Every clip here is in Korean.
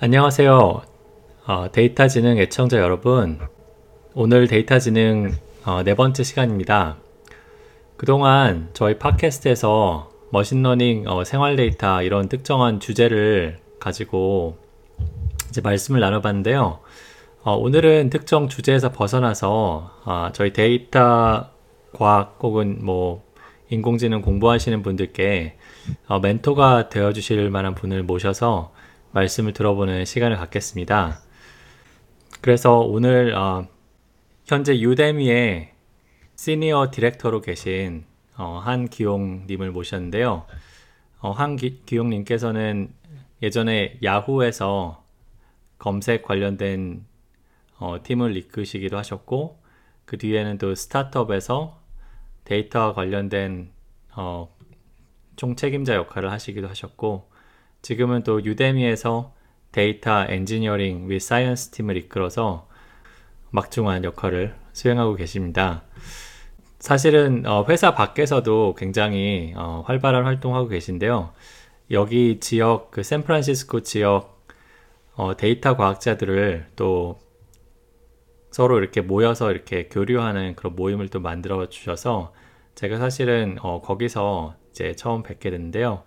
안녕하세요. 어, 데이터 지능 애청자 여러분. 오늘 데이터 지능 어, 네 번째 시간입니다. 그동안 저희 팟캐스트에서 machine learning, 어, 생활 데이터 이런 특정한 주제를 가지고 이제 말씀을 나눠봤는데요. 어, 오늘은 특정 주제에서 벗어나서 어, 저희 데이터 과학 혹은 뭐 인공지능 공부하시는 분들께 어, 멘토가 되어 주실 만한 분을 모셔서 말씀을 들어보는 시간을 갖겠습니다. 그래서 오늘 어, 현재 유데미의 시니어 디렉터로 계신 어, 한기용님을 모셨는데요. 어, 한기용님께서는 예전에 야후에서 검색 관련된 어, 팀을 이끄시기도 하셨고 그 뒤에는 또 스타트업에서 데이터 관련된 어, 총책임자 역할을 하시기도 하셨고 지금은 또 유데미에서 data engineering 및 science 팀을 이끌어서 막중한 역할을 수행하고 계십니다. 사실은 어, 회사 밖에서도 굉장히 어, 활발한 활동하고 계신데요. 여기 지역 그 샌프란시스코 지역 어, 데이터 과학자들을 또 서로 이렇게 모여서 이렇게 교류하는 그런 모임을 또 만들어 주셔서 제가 사실은 어, 거기서 이제 처음 뵙게 됐는데요.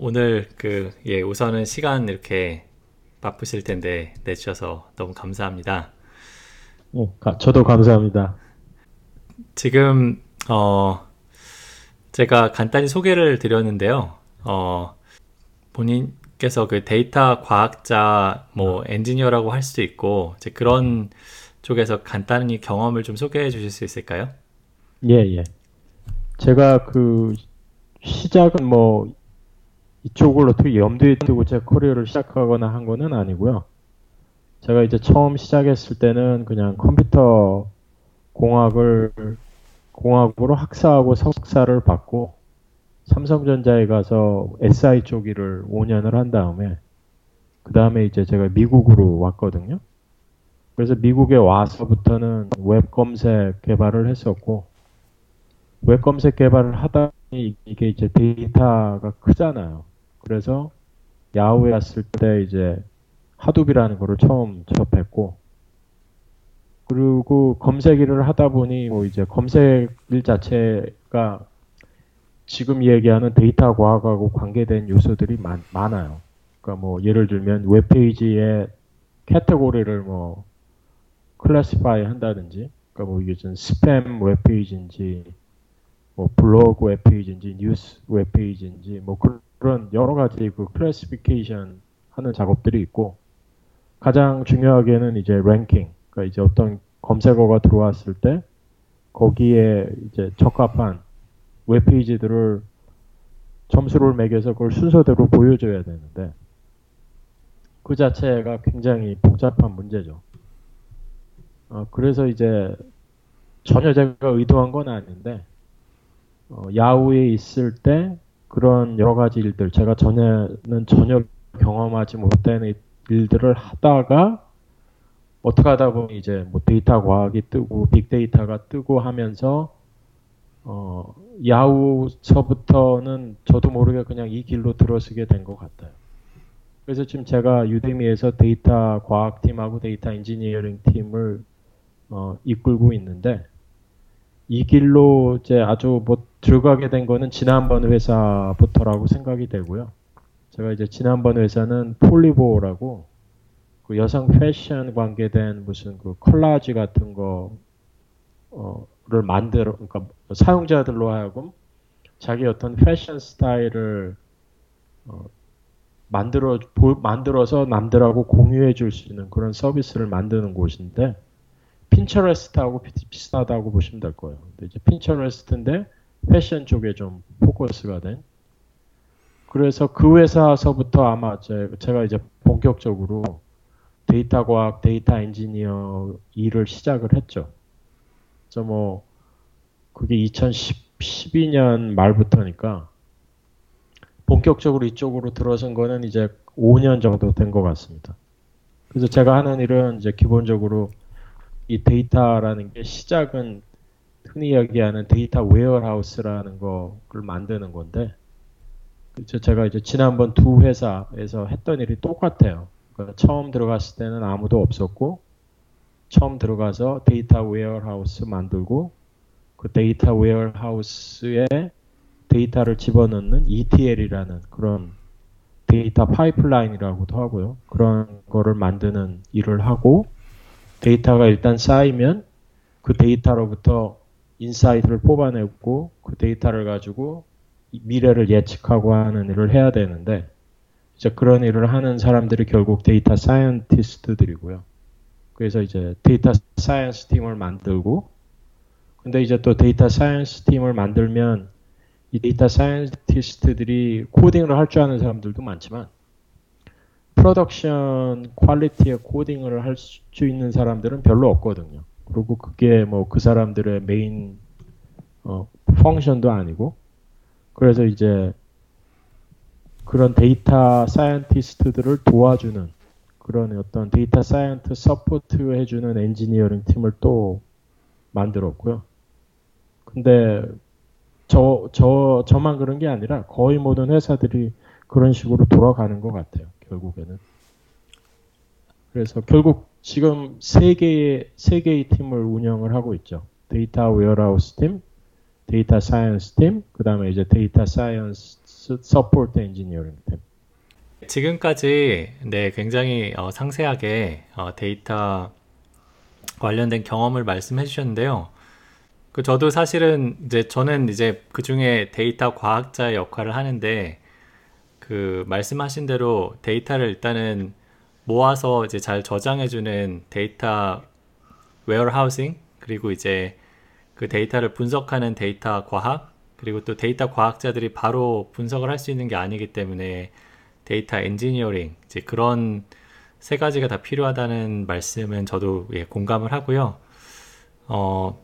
오늘 그, 예, 우선은 시간 이렇게 바쁘실 텐데 내주셔서 너무 감사합니다. 어, 가, 저도 감사합니다. 지금, 어, 제가 간단히 소개를 드렸는데요. 어, 본인께서 그 데이터 과학자, 뭐, 엔지니어라고 할 수도 있고, 이제 그런 쪽에서 간단히 경험을 좀 소개해 주실 수 있을까요? 예, 예. 제가 그 시작은 뭐 이쪽을 어떻게 염두에 두고 제 커리어를 시작하거나 한 거는 아니고요. 제가 이제 처음 시작했을 때는 그냥 컴퓨터 공학을 공학으로 학사하고 석사를 받고 삼성전자에 가서 SI 쪽 일을 5년을 한 다음에 그 다음에 이제 제가 미국으로 왔거든요. 그래서 미국에 와서부터는 웹 검색 개발을 했었고 웹 검색 개발을 하다 이게 이제 데이터가 크잖아요. 그래서 야후에 갔을 때 이제 Hadoop이라는 거를 처음 접했고 그리고 검색 일을 하다 보니 뭐 이제 검색 일 자체가 지금 얘기하는 데이터 과학하고 관계된 요소들이 많, 많아요. 그러니까 뭐 예를 들면 웹페이지의 카테고리를 뭐 classify 한다든지 그러니까 뭐 이게 좀 스팸 웹페이지인지 뭐 블로그 웹페이지인지 뉴스 웹페이지인지 뭐 그런 여러 가지 그 classification 하는 작업들이 있고 가장 중요하게는 이제 랭킹 그러니까 이제 어떤 검색어가 들어왔을 때 거기에 이제 적합한 웹페이지들을 점수를 매겨서 그걸 순서대로 보여줘야 되는데 그 자체가 굉장히 복잡한 문제죠. 어, 그래서 이제 전혀 제가 의도한 건 아닌데 어, 야후에 있을 때 그런 여러 가지 일들 제가 전에는 전혀 경험하지 못한 일들을 하다가 어떻게 하다 보니 이제 뭐 데이터 과학이 뜨고 빅데이터가 뜨고 하면서 어, 야후서부터는 저도 모르게 그냥 이 길로 들어서게 된 것 같아요. 그래서 지금 제가 유데미에서 데이터 과학팀하고 data engineering 팀을 어, 이끌고 있는데 이 길로 이제 아주 뭐 들어가게 된 거는 지난번 회사부터라고 생각이 되고요. 제가 이제 지난번 회사는 Polyvore라고 그 여성 패션 관계된 무슨 그 collage 같은 거를 만들어 그러니까 사용자들로 하여금 자기 어떤 패션 스타일을 어 만들어 보, 만들어서 남들하고 공유해 줄 수 있는 그런 서비스를 만드는 곳인데 Pinterest하고 비슷하다고 보시면 될 거예요. 이제 Pinterest인데 패션 쪽에 좀 focus가 된. 그래서 그 회사서부터 아마 제, 제가 이제 본격적으로 데이터 과학, data engineer 일을 시작을 했죠. 그래서 뭐 그게 2012년 말부터니까 본격적으로 이쪽으로 들어선 거는 이제 5년 정도 된 것 같습니다. 그래서 제가 하는 일은 이제 기본적으로 이 데이터라는 게 시작은 흔히 이야기하는 data warehouse라는 거를 만드는 건데 제가 이제 지난번 두 회사에서 했던 일이 똑같아요. 그러니까 처음 들어갔을 때는 아무도 없었고 처음 들어가서 data warehouse 만들고 그 data warehouse에 데이터를 집어넣는 ETL이라는 그런 data pipeline이라고도 하고요. 그런 거를 만드는 일을 하고 데이터가 일단 쌓이면 그 데이터로부터 insight를 뽑아내고 그 데이터를 가지고 미래를 예측하고 하는 일을 해야 되는데 이제 그런 일을 하는 사람들이 결국 data scientist들이고요. 그래서 이제 data science 팀을 만들고 근데 이제 또 data science 팀을 만들면 이 data scientist들이 코딩을 할 줄 아는 사람들도 많지만 production quality의 코딩을 할 수 있는 사람들은 별로 없거든요. 그리고 그게 뭐 그 사람들의 메인 어, function도 아니고 그래서 이제 그런 data scientist들을 도와주는 그런 어떤 data science support 해주는 엔지니어링 팀을 또 만들었고요. 근데 저, 저, 저만 그런 게 아니라 거의 모든 회사들이 그런 식으로 돌아가는 것 같아요. 결국에는. 그래서 결국 지금 세 개의, 세 개의 팀을 운영을 하고 있죠. data warehouse 팀, data science 팀, 그 다음에 이제 data science support engineering 팀. 지금까지 네 굉장히 어, 상세하게 어, 데이터 관련된 경험을 말씀해 주셨는데요. 그 저도 사실은 이제 저는 이제 그 중에 데이터 과학자의 역할을 하는데 그 말씀하신 대로 데이터를 일단은 모아서 이제 잘 저장해주는 데이터 웨어하우싱 그리고 이제 그 데이터를 분석하는 데이터 과학 그리고 또 데이터 과학자들이 바로 분석을 할 수 있는 게 아니기 때문에 data engineering 이제 그런 세 가지가 다 필요하다는 말씀은 저도 예, 공감을 하고요. 어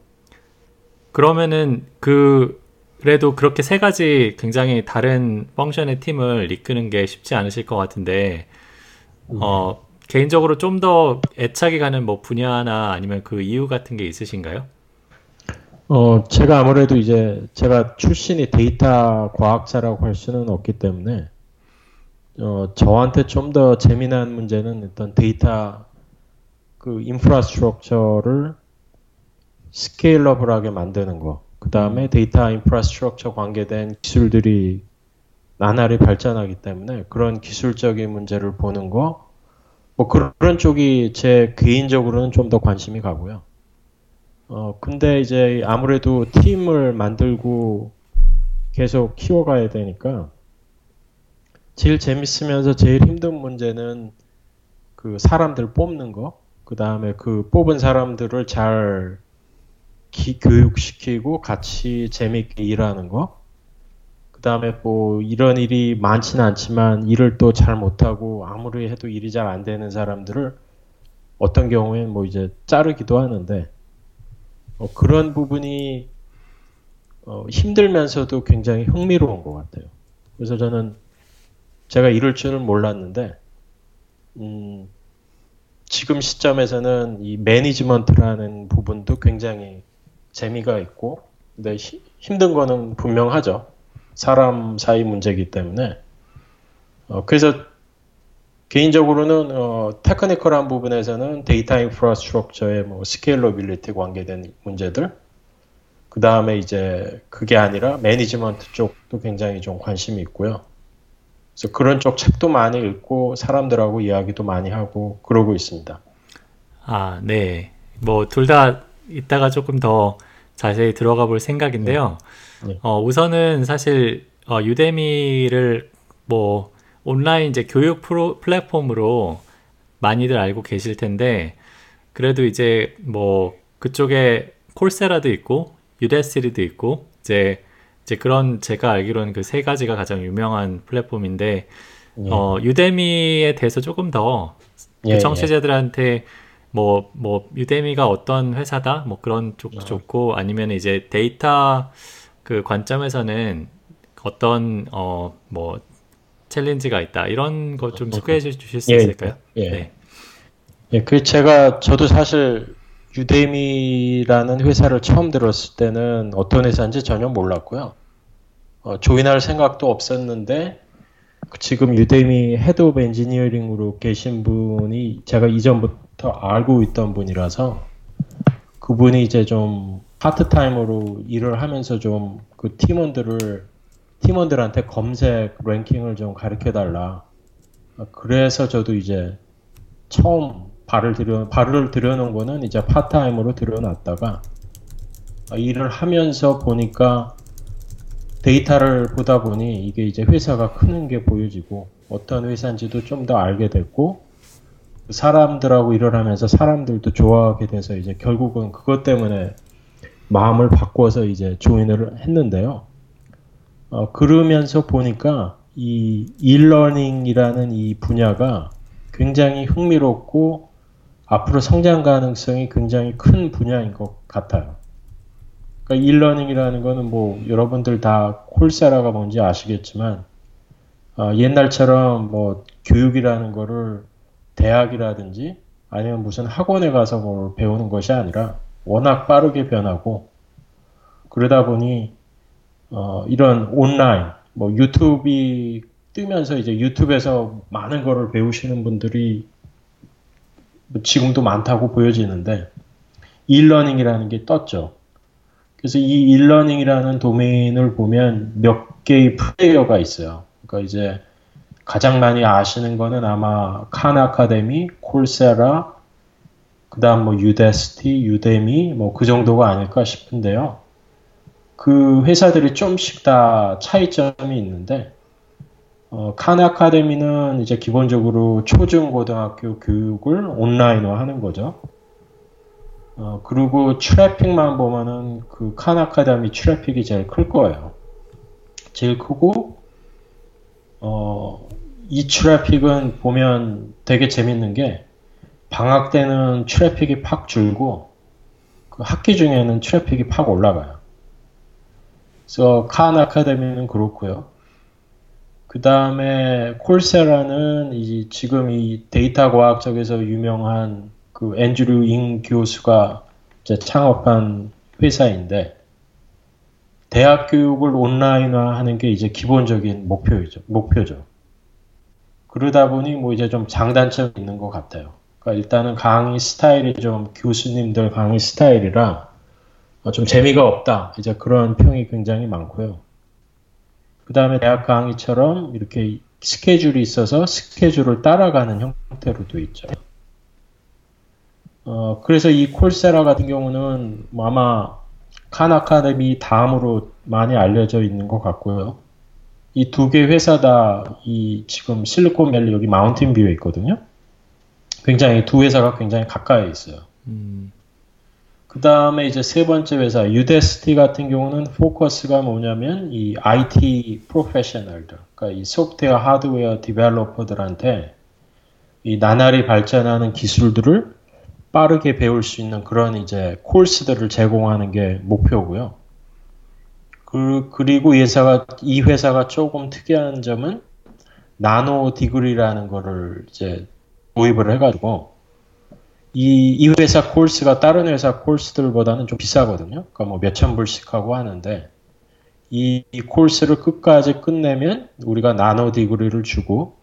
그러면은 그 그래도 그렇게 세 가지 굉장히 다른 function의 팀을 이끄는 게 쉽지 않으실 것 같은데 어 개인적으로 좀 더 애착이 가는 뭐 분야나 아니면 그 이유 같은 게 있으신가요? 어, 제가 아무래도 이제 제가 출신이 데이터 과학자라고 할 수는 없기 때문에 어, 저한테 좀 더 재미난 문제는 일단 데이터 그 infrastructure를 scalable하게 만드는 거. 그 다음에 데이터 infrastructure 관계된 기술들이 나날이 발전하기 때문에 그런 기술적인 문제를 보는 거, 뭐 그런 쪽이 제 개인적으로는 좀 더 관심이 가고요. 어, 근데 이제 아무래도 팀을 만들고 계속 키워가야 되니까 제일 재밌으면서 제일 힘든 문제는 그 사람들 뽑는 거, 그 다음에 그 뽑은 사람들을 잘 기, 교육시키고 같이 재밌게 일하는 거. 그 다음에 뭐 이런 일이 많지는 않지만 일을 또 잘 못하고 아무리 해도 일이 잘 안 되는 사람들을 어떤 경우에는 뭐 이제 자르기도 하는데 어, 그런 부분이 어, 힘들면서도 굉장히 흥미로운 것 같아요. 그래서 저는 제가 이럴 줄은 몰랐는데 음, 지금 시점에서는 이 매니지먼트라는 부분도 굉장히 재미가 있고, 근데 히, 힘든 거는 분명하죠. 사람 사이 문제이기 때문에. 어, 그래서 개인적으로는 어, technical한 부분에서는 데이터 infrastructure의 뭐 scalability 관계된 문제들, 그 다음에 이제 그게 아니라 매니지먼트 쪽도 굉장히 좀 관심이 있고요. 그래서 그런 쪽 책도 많이 읽고 사람들하고 이야기도 많이 하고 그러고 있습니다. 아, 네. 뭐 둘 다 이따가 조금 더 자세히 들어가 볼 생각인데요. 네. 네. 어, 우선은 사실 어, 유데미를 뭐 온라인 이제 교육 프로, 플랫폼으로 많이들 알고 계실 텐데 그래도 이제 뭐 그쪽에 콜세라도 있고 유데스리도 있고 이제 이제 그런 제가 알기로는 그 세 가지가 가장 유명한 플랫폼인데 예. 어 유데미에 대해서 조금 더 예, 그 청취자들한테 뭐, 뭐, 유데미가 어떤 회사다? 뭐 그런 쪽도 아. 좋고, 아니면 이제 데이터 그 관점에서는 어떤, 어, 뭐, 챌린지가 있다. 이런 거좀 어, 소개해 주실 수 예, 있을까요? 예. 네. 예, 그 제가, 저도 사실 유데미라는 회사를 처음 들었을 때는 어떤 회사인지 전혀 몰랐고요. 어, join할 생각도 없었는데, 지금 유데미 Head of Engineering으로 계신 분이 제가 이전부터 알고 있던 분이라서 그분이 이제 좀 파트타임으로 일을 하면서 좀 그 팀원들을 팀원들한테 검색 랭킹을 좀 가르쳐 달라. 그래서 저도 이제 처음 발을 들여 발을 들여놓은 거는 이제 파트타임으로 들여놨다가 일을 하면서 보니까 데이터를 보다 보니 이게 이제 회사가 크는 게 보여지고 어떤 회사인지도 좀 더 알게 됐고 사람들하고 일을 하면서 사람들도 좋아하게 돼서 이제 결국은 그것 때문에 마음을 바꿔서 이제 조인을 했는데요. 어, 그러면서 보니까 이 일러닝이라는 이 분야가 굉장히 흥미롭고 앞으로 성장 가능성이 굉장히 큰 분야인 것 같아요. 그러니까 일러닝이라는 거는 뭐 여러분들 다 콜세라가 뭔지 아시겠지만 어, 옛날처럼 뭐 교육이라는 거를 대학이라든지 아니면 무슨 학원에 가서 뭘 배우는 것이 아니라 워낙 빠르게 변하고 그러다 보니 어, 이런 온라인 뭐 유튜브이 뜨면서 이제 유튜브에서 많은 거를 배우시는 분들이 뭐 지금도 많다고 보여지는데 일러닝이라는 게 떴죠. 그래서 이 일러닝이라는 도메인을 보면 몇 개의 플레이어가 있어요. 그러니까 이제 가장 많이 아시는 거는 아마 칸 아카데미, 콜세라, 그 다음 뭐 유다시티, 유데미, 뭐 그 정도가 아닐까 싶은데요. 그 회사들이 좀씩 다 차이점이 있는데, 어, 칸 아카데미는 이제 기본적으로 초중고등학교 교육을 온라인화 하는 거죠. 어, 그리고 트래픽만 보면은 그 칸 아카데미 트래픽이 제일 클 거예요. 제일 크고, 어, 이 트래픽은 보면 되게 재밌는 게 방학 때는 트래픽이 팍 줄고 그 학기 중에는 트래픽이 팍 올라가요. 그래서 칸 아카데미는 그렇고요. 그 다음에 코세라는 이 지금 이 데이터 과학 쪽에서 유명한 그 앤드류 응 교수가 창업한 회사인데 대학 교육을 온라인화하는 게 이제 기본적인 목표이죠. 목표죠. 그러다 보니 뭐 이제 좀 장단점이 있는 것 같아요. 그러니까 일단은 강의 스타일이 좀 교수님들 강의 스타일이라 좀 재미가 없다. 이제 그런 평이 굉장히 많고요. 그 다음에 대학 강의처럼 이렇게 스케줄이 있어서 스케줄을 따라가는 형태로도 있죠. 어, 그래서 이 콜세라 같은 경우는 뭐 아마 칸 아카데미 다음으로 많이 알려져 있는 것 같고요. 이 두 개 회사 다 이 지금 실리콘밸리 여기 마운틴 뷰에 있거든요. 굉장히 두 회사가 굉장히 가까이 있어요. 음. 그 다음에 이제 세 번째 회사 유다시티 같은 경우는 포커스가 뭐냐면 이 IT 프로페셔널들, 그러니까 이 소프트웨어 하드웨어 developer들한테 이 나날이 발전하는 기술들을 빠르게 배울 수 있는 그런 이제 코스들을 제공하는 게 목표고요. 그, 그리고 이 회사가, 이 회사가 조금 특이한 점은 나노 디그리라는 거를 이제 도입을 해가지고 이, 이 회사 콜스가 다른 회사 콜스들보다는 좀 비싸거든요. 그러니까 뭐 몇천 불씩 하고 하는데 이, 이 콜스를 끝까지 끝내면 우리가 나노 디그리를 주고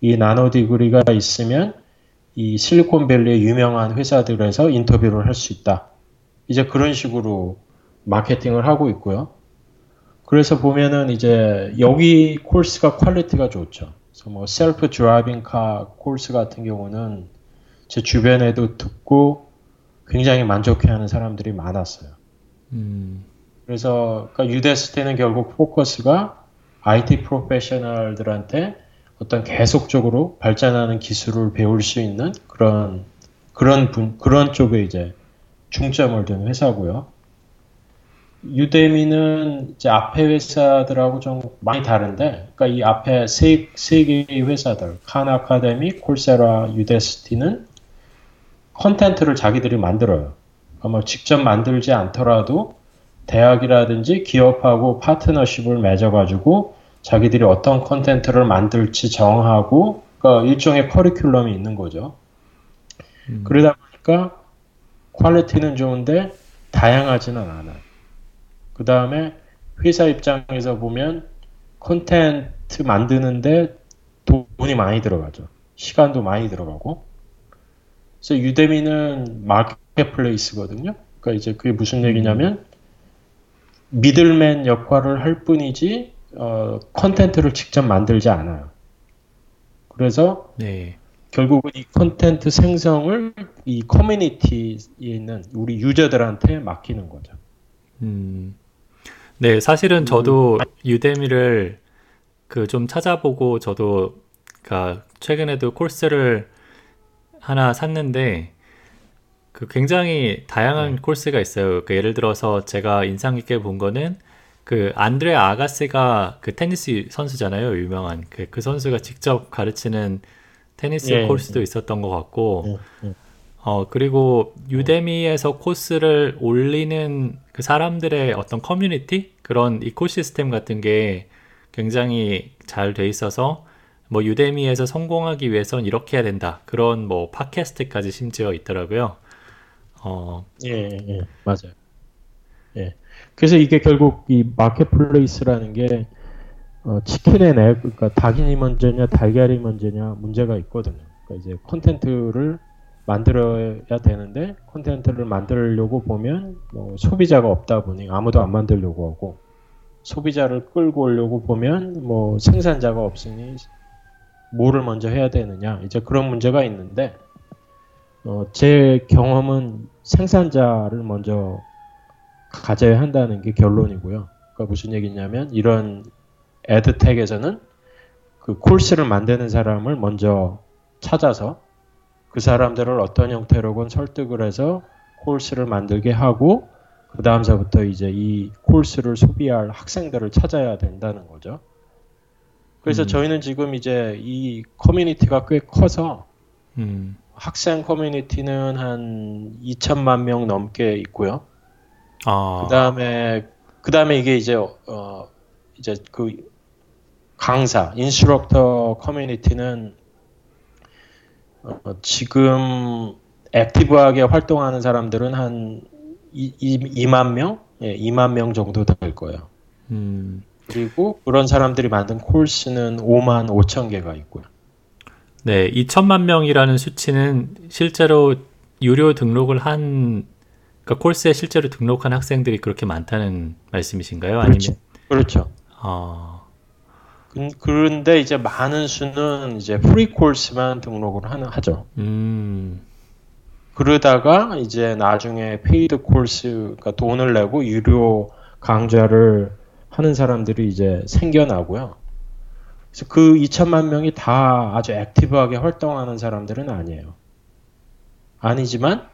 이 나노 디그리가 있으면 이 실리콘밸리의 유명한 회사들에서 인터뷰를 할 수 있다. 이제 그런 식으로 마케팅을 하고 있고요. 그래서 보면은 이제 여기 코스가 quality가 좋죠. 그래서 뭐 self-driving car 코스 같은 경우는 제 주변에도 듣고 굉장히 만족해하는 사람들이 많았어요. 음. 그래서 그러니까 유다시티는 결국 포커스가 IT 프로페셔널들한테 어떤 계속적으로 발전하는 기술을 배울 수 있는 그런 그런 분 그런 쪽에 이제 중점을 둔 회사고요. 유데미는 이제 앞에 회사들하고 좀 많이 다른데, 그러니까 이 앞에 세, 세 개의 회사들, 칸 아카데미, 코세라, 유다시티는 컨텐츠를 자기들이 만들어요. 아마 직접 만들지 않더라도 대학이라든지 기업하고 파트너십을 맺어가지고 자기들이 어떤 컨텐츠를 만들지 정하고 그러니까 일종의 커리큘럼이 있는 거죠. 음. 그러다 보니까 quality는 좋은데 다양하지는 않아요. 그 다음에 회사 입장에서 보면 컨텐츠 만드는데 돈이 많이 들어가죠. 시간도 많이 들어가고. 그래서 유데미는 marketplace거든요. 그러니까 이제 그게 무슨 얘기냐면 middleman 역할을 할 뿐이지 어, 컨텐츠를 직접 만들지 않아요. 그래서 네. 결국은 이 컨텐츠 생성을 이 커뮤니티에 있는 우리 유저들한테 맡기는 거죠. 음. 네, 사실은 저도 음. 유대미를 그 좀 찾아보고 저도 그러니까 최근에도 코스를 하나 샀는데 그 굉장히 다양한 네. 코스가 있어요. 그니까 예를 들어서 제가 인상 깊게 본 거는 그 안드레 아가스가 그 테니스 선수잖아요, 유명한 그, 그 선수가 직접 가르치는 테니스 예. 예. 코스도 있었던 것 같고, 예. 예. 어 그리고 유데미에서 코스를 올리는 그 사람들의 어떤 커뮤니티 그런 ecosystem 같은 게 굉장히 잘 돼 있어서 뭐 유데미에서 성공하기 위해선 이렇게 해야 된다. 그런 뭐 팟캐스트까지 심지어 있더라고요. 어, 예, 예, 예. 맞아요. 예. 그래서 이게 결국 이 marketplace라는 게 어, 치킨의 내, 그러니까 닭이 먼저냐 달걀이 먼저냐 문제가 있거든요. 그러니까 이제 콘텐츠를 만들어야 되는데 콘텐츠를 만들려고 보면 뭐 소비자가 없다 보니 아무도 안 만들려고 하고 소비자를 끌고 오려고 보면 뭐 생산자가 없으니 뭐를 먼저 해야 되느냐 이제 그런 문제가 있는데 어, 제 경험은 생산자를 먼저 가져야 한다는 게 결론이고요. 그러니까 무슨 얘기냐면 이런 에드텍에서는 그 콜스를 만드는 사람을 먼저 찾아서 그 사람들을 어떤 형태로건 설득을 해서 콜스를 만들게 하고 그 다음서부터 이제 이 콜스를 소비할 학생들을 찾아야 된다는 거죠. 그래서 음. 저희는 지금 이제 이 커뮤니티가 꽤 커서 음, 학생 커뮤니티는 한 2천만 명 넘게 있고요. 아, 그다음에 그다음에 이게 이제 어 이제 그 강사 instructor 커뮤니티는 어, 지금 active하게 활동하는 사람들은 한 2, 만 명, 예, 2만 명 정도 될 거예요. 음, 그리고 그런 사람들이 만든 코스는 5만 5천 개가 있고요. 네, 2천만 명이라는 수치는 실제로 유료 등록을 한, 그러니까 코스에 실제로 등록한 학생들이 그렇게 많다는 말씀이신가요? 아니면, 그렇죠. 그렇죠. 아, 그- 그런데 이제 많은 수는 이제 free course만 등록을 하는 하죠. 음, 그러다가 이제 나중에 paid course, 그러니까 돈을 내고 유료 강좌를 하는 사람들이 이제 생겨나고요. 그래서 그 2천만 명이 다 아주 active하게 활동하는 사람들은 아니에요. 아니지만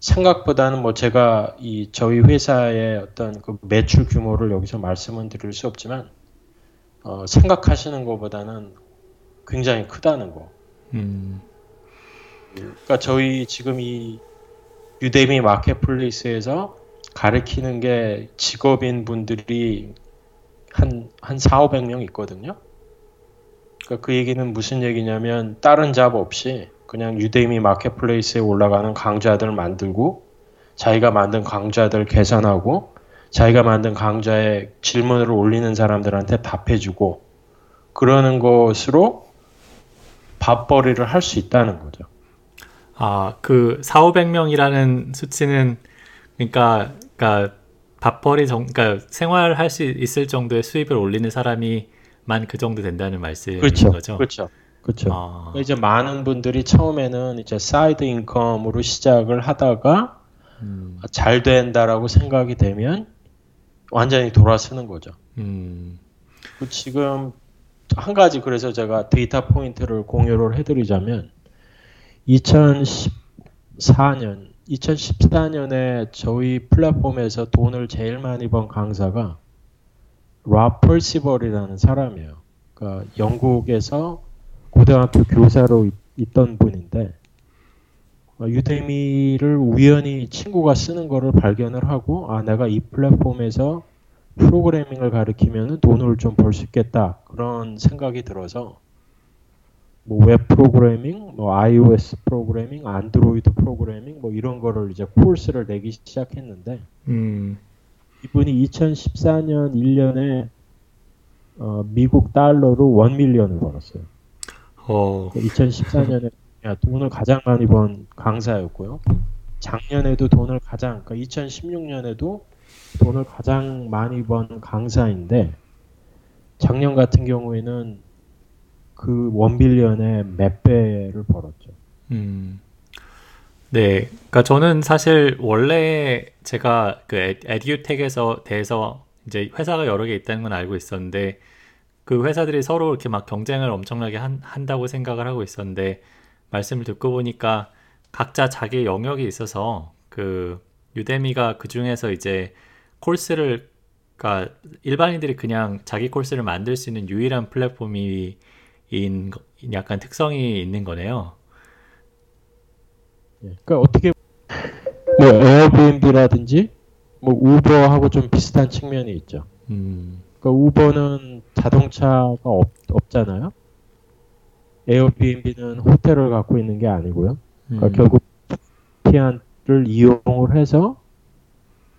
생각보다는 뭐 제가 이 저희 회사의 어떤 그 매출 규모를 여기서 말씀은 드릴 수 없지만 어, 생각하시는 것보다는 굉장히 크다는 거. 음, 그러니까 저희 지금 이 유데미 마켓플레이스에서 가르치는 게 직업인 분들이 한, 한 4, 500명 있거든요. 그러니까 그 얘기는 무슨 얘기냐면 다른 잡 없이 그냥 유데미 마켓플레이스에 올라가는 강좌들 만들고 자기가 만든 강좌들 개선하고 자기가 만든 강좌에 질문을 올리는 사람들한테 답해주고 그러는 것으로 밥벌이를 할 수 있다는 거죠. 아, 그 4, 500명이라는 수치는 그러니까 그러니까 밥벌이 정 그러니까 생활할 수 있을 정도의 수입을 올리는 사람이만 그 정도 된다는 말씀인 그렇죠. 거죠. 그렇죠. 그렇죠. 아, 이제 많은 분들이 처음에는 이제 side income으로 시작을 하다가 음, 잘 된다라고 생각이 되면 완전히 돌아서는 거죠. 음, 그 지금 한 가지 그래서 제가 data point를 공유를 해드리자면 2014년 2014년에 저희 플랫폼에서 돈을 제일 많이 번 강사가 Rob Percival이라는 사람이에요. 그러니까 영국에서 고등학교 교사로 있- 있던 분인데 어, 유데미를 우연히 친구가 쓰는 거를 발견을 하고 아 내가 이 플랫폼에서 프로그래밍을 가르치면 돈을 좀 벌 수 있겠다. 그런 생각이 들어서 뭐 웹 프로그래밍, 뭐 iOS 프로그래밍, 안드로이드 프로그래밍 뭐 이런 거를 이제 코스를 내기 시작했는데 음, 이분이 2014년 1년에 어, 미국 달러로 1 밀리언을 벌었어요. 어, 2014년에 돈을 가장 많이 번 강사였고요. 작년에도 돈을 가장, 그러니까 2016년에도 돈을 가장 많이 번 강사인데, 작년 같은 경우에는 그 원빌리언의 몇 배를 벌었죠. 음. 네, 그러니까 저는 사실 원래 제가 그 에- 에듀텍에서 대해서 이제 회사가 여러 개 있다는 건 알고 있었는데 그 회사들이 서로 이렇게 막 경쟁을 엄청나게 한, 한다고 생각을 하고 있었는데 말씀을 듣고 보니까 각자 자기 영역이 있어서 그 유데미가 그 중에서 이제 코스를 그러니까 일반인들이 그냥 자기 코스를 만들 수 있는 유일한 플랫폼이 인 거- 약간 특성이 있는 거네요. 예, 그러니까 어떻게 뭐 에어비앤비라든지 뭐 우버하고 좀 비슷한 측면이 있죠. 음, 그러니까 우버는 자동차가 없, 없잖아요. 에어비앤비는 호텔을 갖고 있는 게 아니고요. 그러니까 음, 결국 피안을 이용을 해서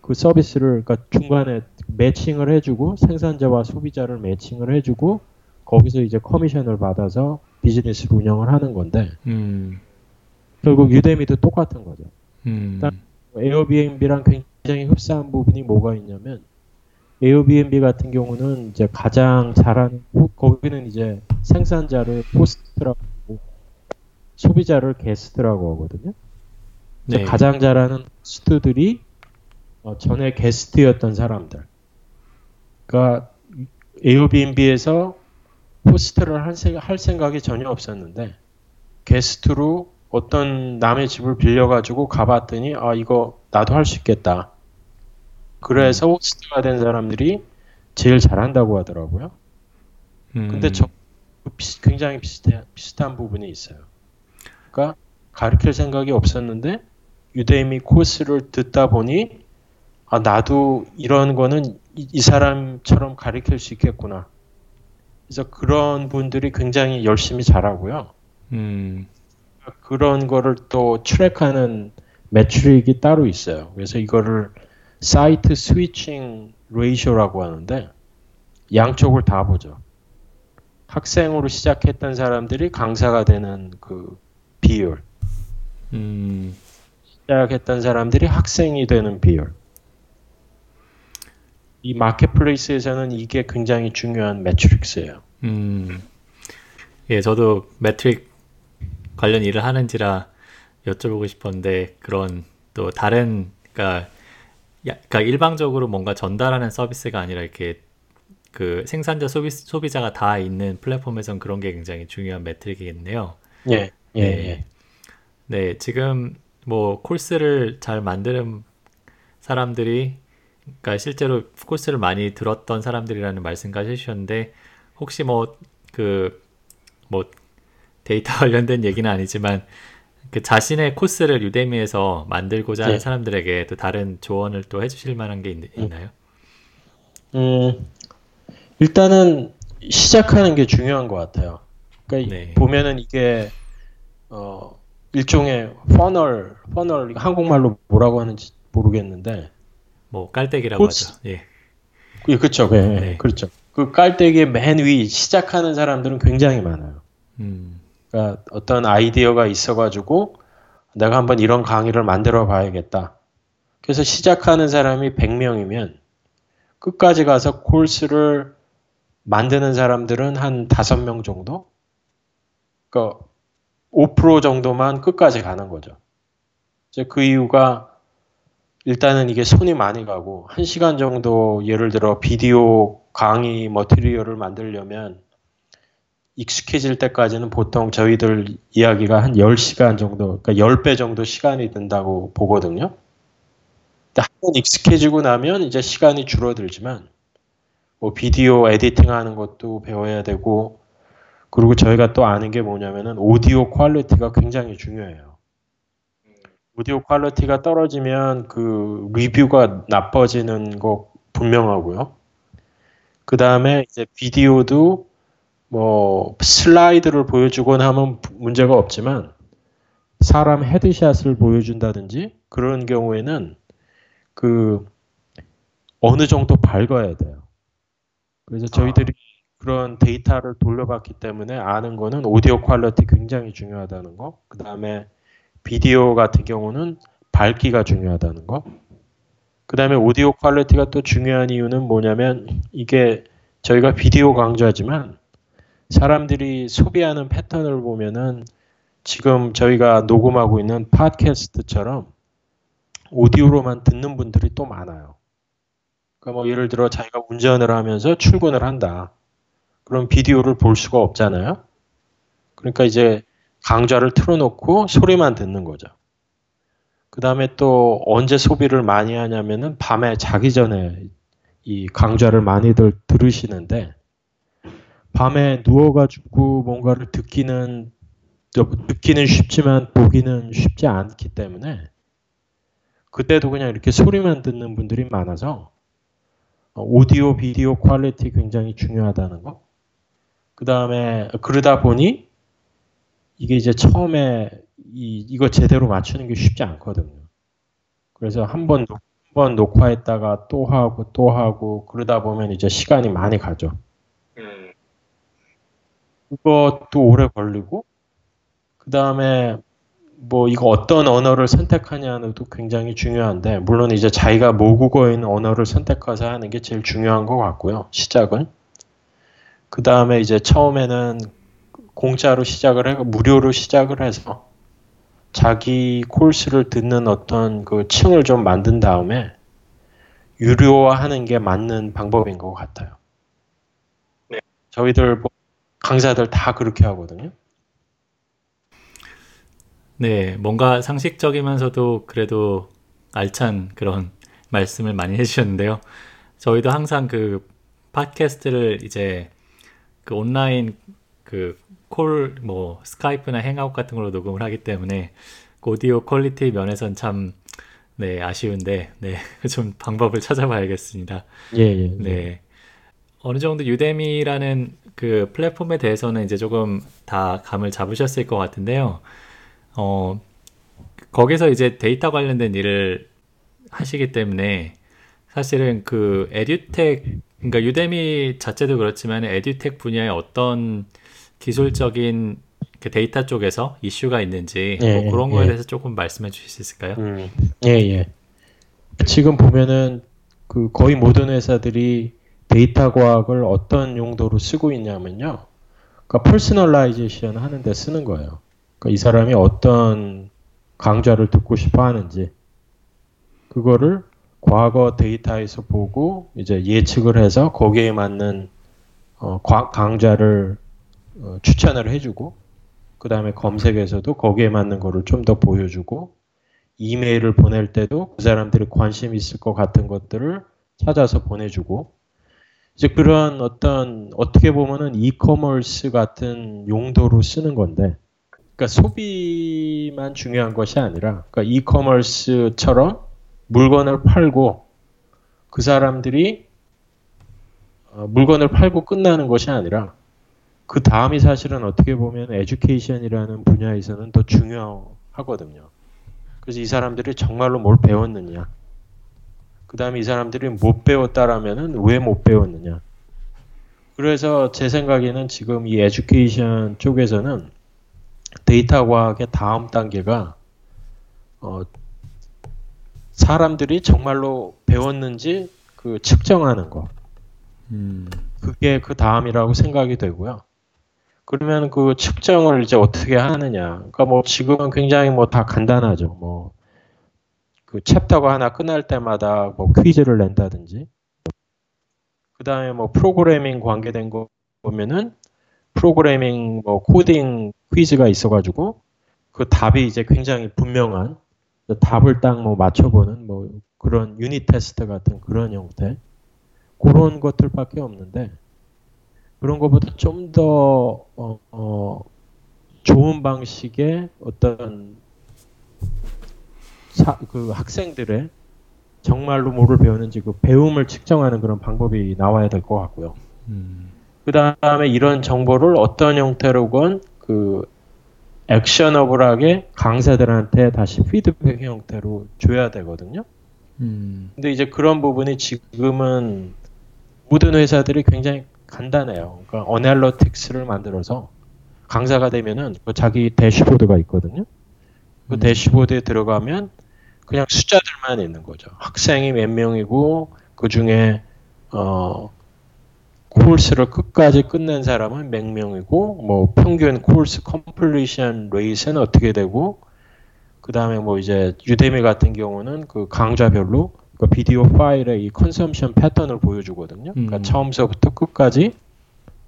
그 서비스를 그러니까 중간에 매칭을 해주고 생산자와 소비자를 매칭을 해주고 거기서 이제 커미션을 받아서 비즈니스를 운영을 하는 건데 음, 결국 유데미도 똑같은 거죠. 음, 딱- 에어비앤비랑 굉장히 흡사한 부분이 뭐가 있냐면 에어비앤비 같은 경우는 이제 가장 잘하는 호- 거기는 이제 생산자를 호스트라고 하고 소비자를 게스트라고 하거든요. 네. 가장 잘하는 호스트들이 어, 전에 게스트였던 사람들. 그러니까 에어비앤비에서 호스트를 할 생각이 전혀 없었는데 게스트로 어떤 남의 집을 빌려가지고 가봤더니 아 이거 나도 할 수 있겠다. 그래서 호스트가 된 사람들이 제일 잘한다고 하더라고요. 근데 음, 저 비슷- 굉장히 비슷해, 비슷한 부분이 있어요. 그러니까 가르칠 생각이 없었는데 유대미 코스를 듣다 보니 아 나도 이런 거는 이, 이 사람처럼 가르칠 수 있겠구나. 그래서 그런 분들이 굉장히 열심히 잘하고요. 음, 그런 거를 또 track하는 metric이 따로 있어요. 그래서 이거를 side switching ratio라고 하는데 양쪽을 다 보죠. 학생으로 시작했던 사람들이 강사가 되는 그 비율, 음, 시작했던 사람들이 학생이 되는 비율. 이 마켓플레이스에서는 이게 굉장히 중요한 매트릭스예요. 음. 예, 저도 매트릭 관련 일을 하는지라 여쭤보고 싶었는데 그런 또 다른 그러니까, 야- 그러니까 일방적으로 뭔가 전달하는 서비스가 아니라 이렇게 그 생산자 소비, 소비자가 다 있는 플랫폼에선 그런 게 굉장히 중요한 매트릭이겠네요. 예, 예, 네. 예. 네, 지금 뭐 코스를 잘 만드는 사람들이 그러니까 실제로 코스를 많이 들었던 사람들이라는 말씀까지 해주셨는데 혹시 뭐 그뭐 데이터 관련된 얘기는 아니지만 그 자신의 코스를 유대미에서 만들고자 하는 네. 사람들에게 또 다른 조언을 또 해주실 만한 게 있, 있나요? 음, 일단은 시작하는 게 중요한 것 같아요. 그러니까 네. 보면은 이게 어, 일종의 funnel, funnel 한국말로 뭐라고 하는지 모르겠는데, 뭐 깔때기라고 코스. 하죠. 예. 예, 그렇죠, 예, 예, 네. 그렇죠. 그 깔때기의 맨 위 시작하는 사람들은 굉장히 많아요. 음, 그러니까 어떤 아이디어가 있어가지고 내가 한번 이런 강의를 만들어 봐야겠다. 그래서 시작하는 사람이 100명이면 끝까지 가서 코र्스를 만드는 사람들은 한 5명 정도? 그러니까 5% 정도만 끝까지 가는 거죠. 그 이유가 일단은 이게 손이 많이 가고 1시간 정도 예를 들어 비디오 강의 머티리얼을 만들려면 익숙해질 때까지는 보통 저희들 이야기가 한 10시간 정도, 그러니까 10배 정도 시간이 든다고 보거든요. 근데 한번 익숙해지고 나면 이제 시간이 줄어들지만 뭐 video editing 하는 것도 배워야 되고 그리고 저희가 또 아는 게 뭐냐면은 audio quality가 굉장히 중요해요. audio quality가 떨어지면 그 리뷰가 나빠지는 거 분명하고요. 그 다음에 이제 비디오도 뭐 슬라이드를 보여주거나 하면 문제가 없지만 사람 headshot을 보여준다든지 그런 경우에는 그 어느 정도 밝아야 돼요. 그래서 저희들이 그런 데이터를 돌려봤기 때문에 아는 거는 audio quality 굉장히 중요하다는 거. 그 다음에 비디오 같은 경우는 밝기가 중요하다는 거. 그 다음에 audio quality가 또 중요한 이유는 뭐냐면 이게 저희가 비디오 강조하지만 사람들이 소비하는 패턴을 보면은 지금 저희가 녹음하고 있는 팟캐스트처럼 오디오로만 듣는 분들이 또 많아요. 그러니까 뭐 예를 들어 자기가 운전을 하면서 출근을 한다. 그럼 비디오를 볼 수가 없잖아요. 그러니까 이제 강좌를 틀어놓고 소리만 듣는 거죠. 그 다음에 또 언제 소비를 많이 하냐면은 밤에 자기 전에 이 강좌를 많이들 들으시는데 밤에 누워가지고 뭔가를 듣기는 듣기는 쉽지만 보기는 쉽지 않기 때문에 그때도 그냥 이렇게 소리만 듣는 분들이 많아서 오디오 비디오 퀄리티 굉장히 중요하다는 거. 그 다음에 그러다 보니 이게 이제 처음에 이, 이거 제대로 맞추는 게 쉽지 않거든요. 그래서 한번 한번 녹화했다가 또 하고 또 하고 그러다 보면 이제 시간이 많이 가죠. 음. 그것도 오래 걸리고 그 다음에 뭐 이거 어떤 언어를 선택하냐도 굉장히 중요한데 물론 이제 자기가 모국어인 언어를 선택해서 하는 게 제일 중요한 것 같고요. 시작은 그 다음에 이제 처음에는 공짜로 시작을 해고 무료로 시작을 해서 자기 코스를 듣는 어떤 그 층을 좀 만든 다음에 유료화하는 게 맞는 방법인 것 같아요. 네. 저희들 뭐 강사들 다 그렇게 하거든요. 네, 뭔가 상식적이면서도 그래도 알찬 그런 말씀을 많이 해주셨는데요. 저희도 항상 그 팟캐스트를 이제 그 온라인 그 call, 뭐, 스카이프나 행아웃 같은 걸로 녹음을 하기 때문에, 그 audio quality 면에선 참, 네, 아쉬운데, 네, 좀 방법을 찾아봐야겠습니다. 예, 예, 예. 네. 어느 정도 유데미라는 그 플랫폼에 대해서는 이제 조금 다 감을 잡으셨을 것 같은데요. 어, 거기서 이제 데이터 관련된 일을 하시기 때문에 사실은 그 에듀텍, 그러니까 유데미 자체도 그렇지만 에듀텍 분야의 어떤 기술적인 그 데이터 쪽에서 이슈가 있는지 예, 뭐 그런 거에 예. 대해서 조금 말씀해 주실 수 있을까요? 음, 예, 예. 지금 보면은 그 거의 모든 회사들이 데이터 과학을 어떤 용도로 쓰고 있냐면요. 그러니까 personalization 하는 데 쓰는 거예요. 그러니까 이 사람이 어떤 강좌를 듣고 싶어 하는지 그거를 과거 데이터에서 보고 이제 예측을 해서 거기에 맞는 어, 강좌를 어, 추천을 해주고 그 다음에 검색에서도 거기에 맞는 거를 좀 더 보여주고 이메일을 보낼 때도 그 사람들이 관심 있을 것 같은 것들을 찾아서 보내주고 이제 그런 어떤 어떻게 보면은 이커머스 같은 용도로 쓰는 건데 그러니까 소비만 중요한 것이 아니라 그러니까 이커머스처럼 물건을 팔고 그 사람들이 어, 물건을 팔고 끝나는 것이 아니라 그 다음이 사실은 어떻게 보면 에듀케이션이라는 분야에서는 더 중요하거든요. 그래서 이 사람들이 정말로 뭘 배웠느냐. 그 다음에 이 사람들이 못 배웠다라면은 왜 못 배웠느냐. 그래서 제 생각에는 지금 이 에듀케이션 쪽에서는 데이터 과학의 다음 단계가 어, 사람들이 정말로 배웠는지 그 측정하는 거. 음. 그게 그 다음이라고 생각이 되고요. 그러면 그 측정을 이제 어떻게 하느냐. 그러니까 뭐 지금은 굉장히 뭐 다 간단하죠. 뭐 그 챕터가 하나 끝날 때마다 뭐 퀴즈를 낸다든지. 그 다음에 뭐 프로그래밍 관계된 거 보면은 프로그래밍 뭐 코딩 퀴즈가 있어가지고 그 답이 이제 굉장히 분명한 답을 딱 뭐 맞춰보는 뭐 그런 유닛 테스트 같은 그런 형태 그런 것들밖에 없는데 그런 것보다 좀더 어, 어, 좋은 방식의 어떤 사, 그 학생들의 정말로 뭐를 배우는지 그 배움을 측정하는 그런 방법이 나와야 될 것 같고요. 음. 그 다음에 이런 정보를 어떤 형태로건 그 actionable하게 강사들한테 다시 피드백 형태로 줘야 되거든요. 음. 근데 이제 그런 부분이 지금은 모든 회사들이 굉장히 간단해요. 그러니까 analytics를 만들어서 강사가 되면은 그 자기 대시보드가 있거든요. 그 음. 대시보드에 들어가면 그냥 숫자들만 있는 거죠. 학생이 몇 명이고 그 중에 어 코스를 끝까지 끝낸 사람은 몇 명이고 뭐 평균 course completion rate는 어떻게 되고 그 다음에 뭐 이제 유데미 같은 경우는 그 강좌별로 그 비디오 파일의 이 컨섬션 패턴을 보여주거든요. 그러니까 음. 처음서부터 끝까지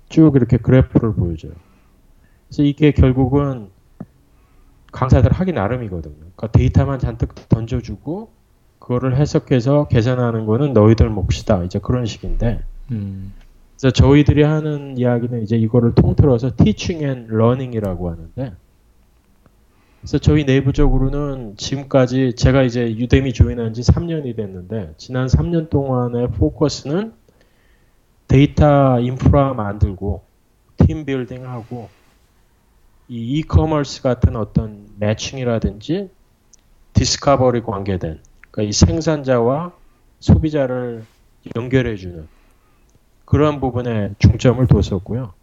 쭉 이렇게 그래프를 보여줘요. 그래서 이게 결국은 강사들 하기 나름이거든요. 그러니까 데이터만 잔뜩 던져주고 그거를 해석해서 계산하는 거는 너희들 몫이다. 이제 그런 식인데 음. 그래서 저희들이 하는 이야기는 이제 이거를 통틀어서 teaching and learning이라고 하는데 그래서 저희 내부적으로는 지금까지 제가 이제 유데미 join한 지 3년이 됐는데 지난 3년 동안의 포커스는 데이터 인프라 만들고 team building하고 이 이커머스 같은 어떤 매칭이라든지 discovery 관계된 그러니까 이 생산자와 소비자를 연결해주는 그런 부분에 중점을 뒀었고요.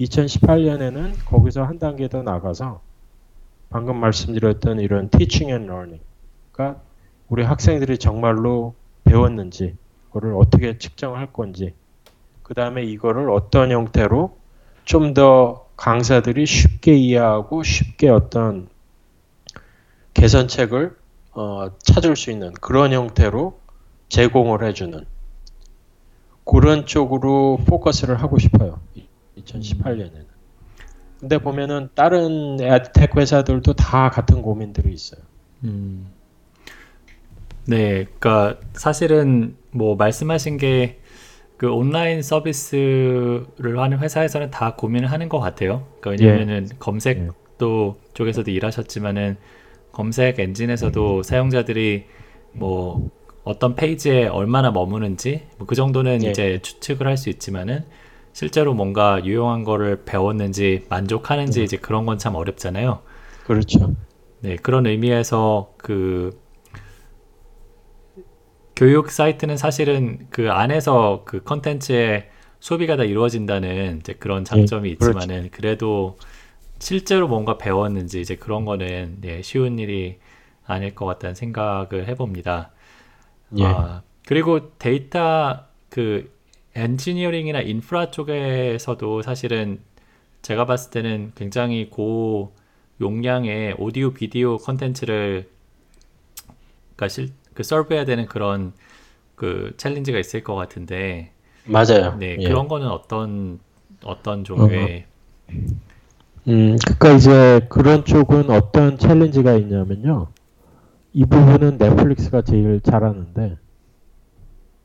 2018년에는 거기서 한 단계 더 나가서 방금 말씀드렸던 이런 teaching and learning, 그러니까 우리 학생들이 정말로 배웠는지, 그거를 어떻게 측정할 건지, 그 다음에 이거를 어떤 형태로 좀더 강사들이 쉽게 이해하고 쉽게 어떤 개선책을 어, 찾을 수 있는 그런 형태로 제공을 해주는 그런 쪽으로 포커스를 하고 싶어요. 2018년에는. 근데 보면은 다른 에드텍 회사들도 다 같은 고민들이 있어요. 음. 네, 그러니까 사실은 뭐 말씀하신 게 그 온라인 서비스를 하는 회사에서는 다 고민을 하는 것 같아요. 그러니까 왜냐면은 검색도 쪽에서도 일하셨지만은 검색 엔진에서도 사용자들이 뭐 어떤 페이지에 얼마나 머무는지 뭐 그 정도는 예. 이제 추측을 할 수 있지만은 실제로 뭔가 유용한 거를 배웠는지 만족하는지 이제 그런 건 참 어렵잖아요. 그렇죠. 네, 그런 의미에서 그 교육 사이트는 사실은 그 안에서 그 컨텐츠의 소비가 다 이루어진다는 이제 그런 장점이 그렇죠. 있지만은 그래도 실제로 뭔가 배웠는지 이제 그런 거는 네, 쉬운 일이 아닐 것 같다는 생각을 해봅니다. 예. 아, 그리고 데이터 그 엔지니어링이나 인프라 쪽에서도 사실은 제가 봤을 때는 굉장히 고 용량의 오디오 비디오 컨텐츠를 그러니까 실, 그 serve해야 되는 그런 그 challenge가 있을 것 같은데 맞아요. 네 예. 그런 거는 어떤 어떤 종류의 음, 그러니까 이제 그런 쪽은 어떤 챌린지가 있냐면요. 이 부분은 넷플릭스가 제일 잘하는데,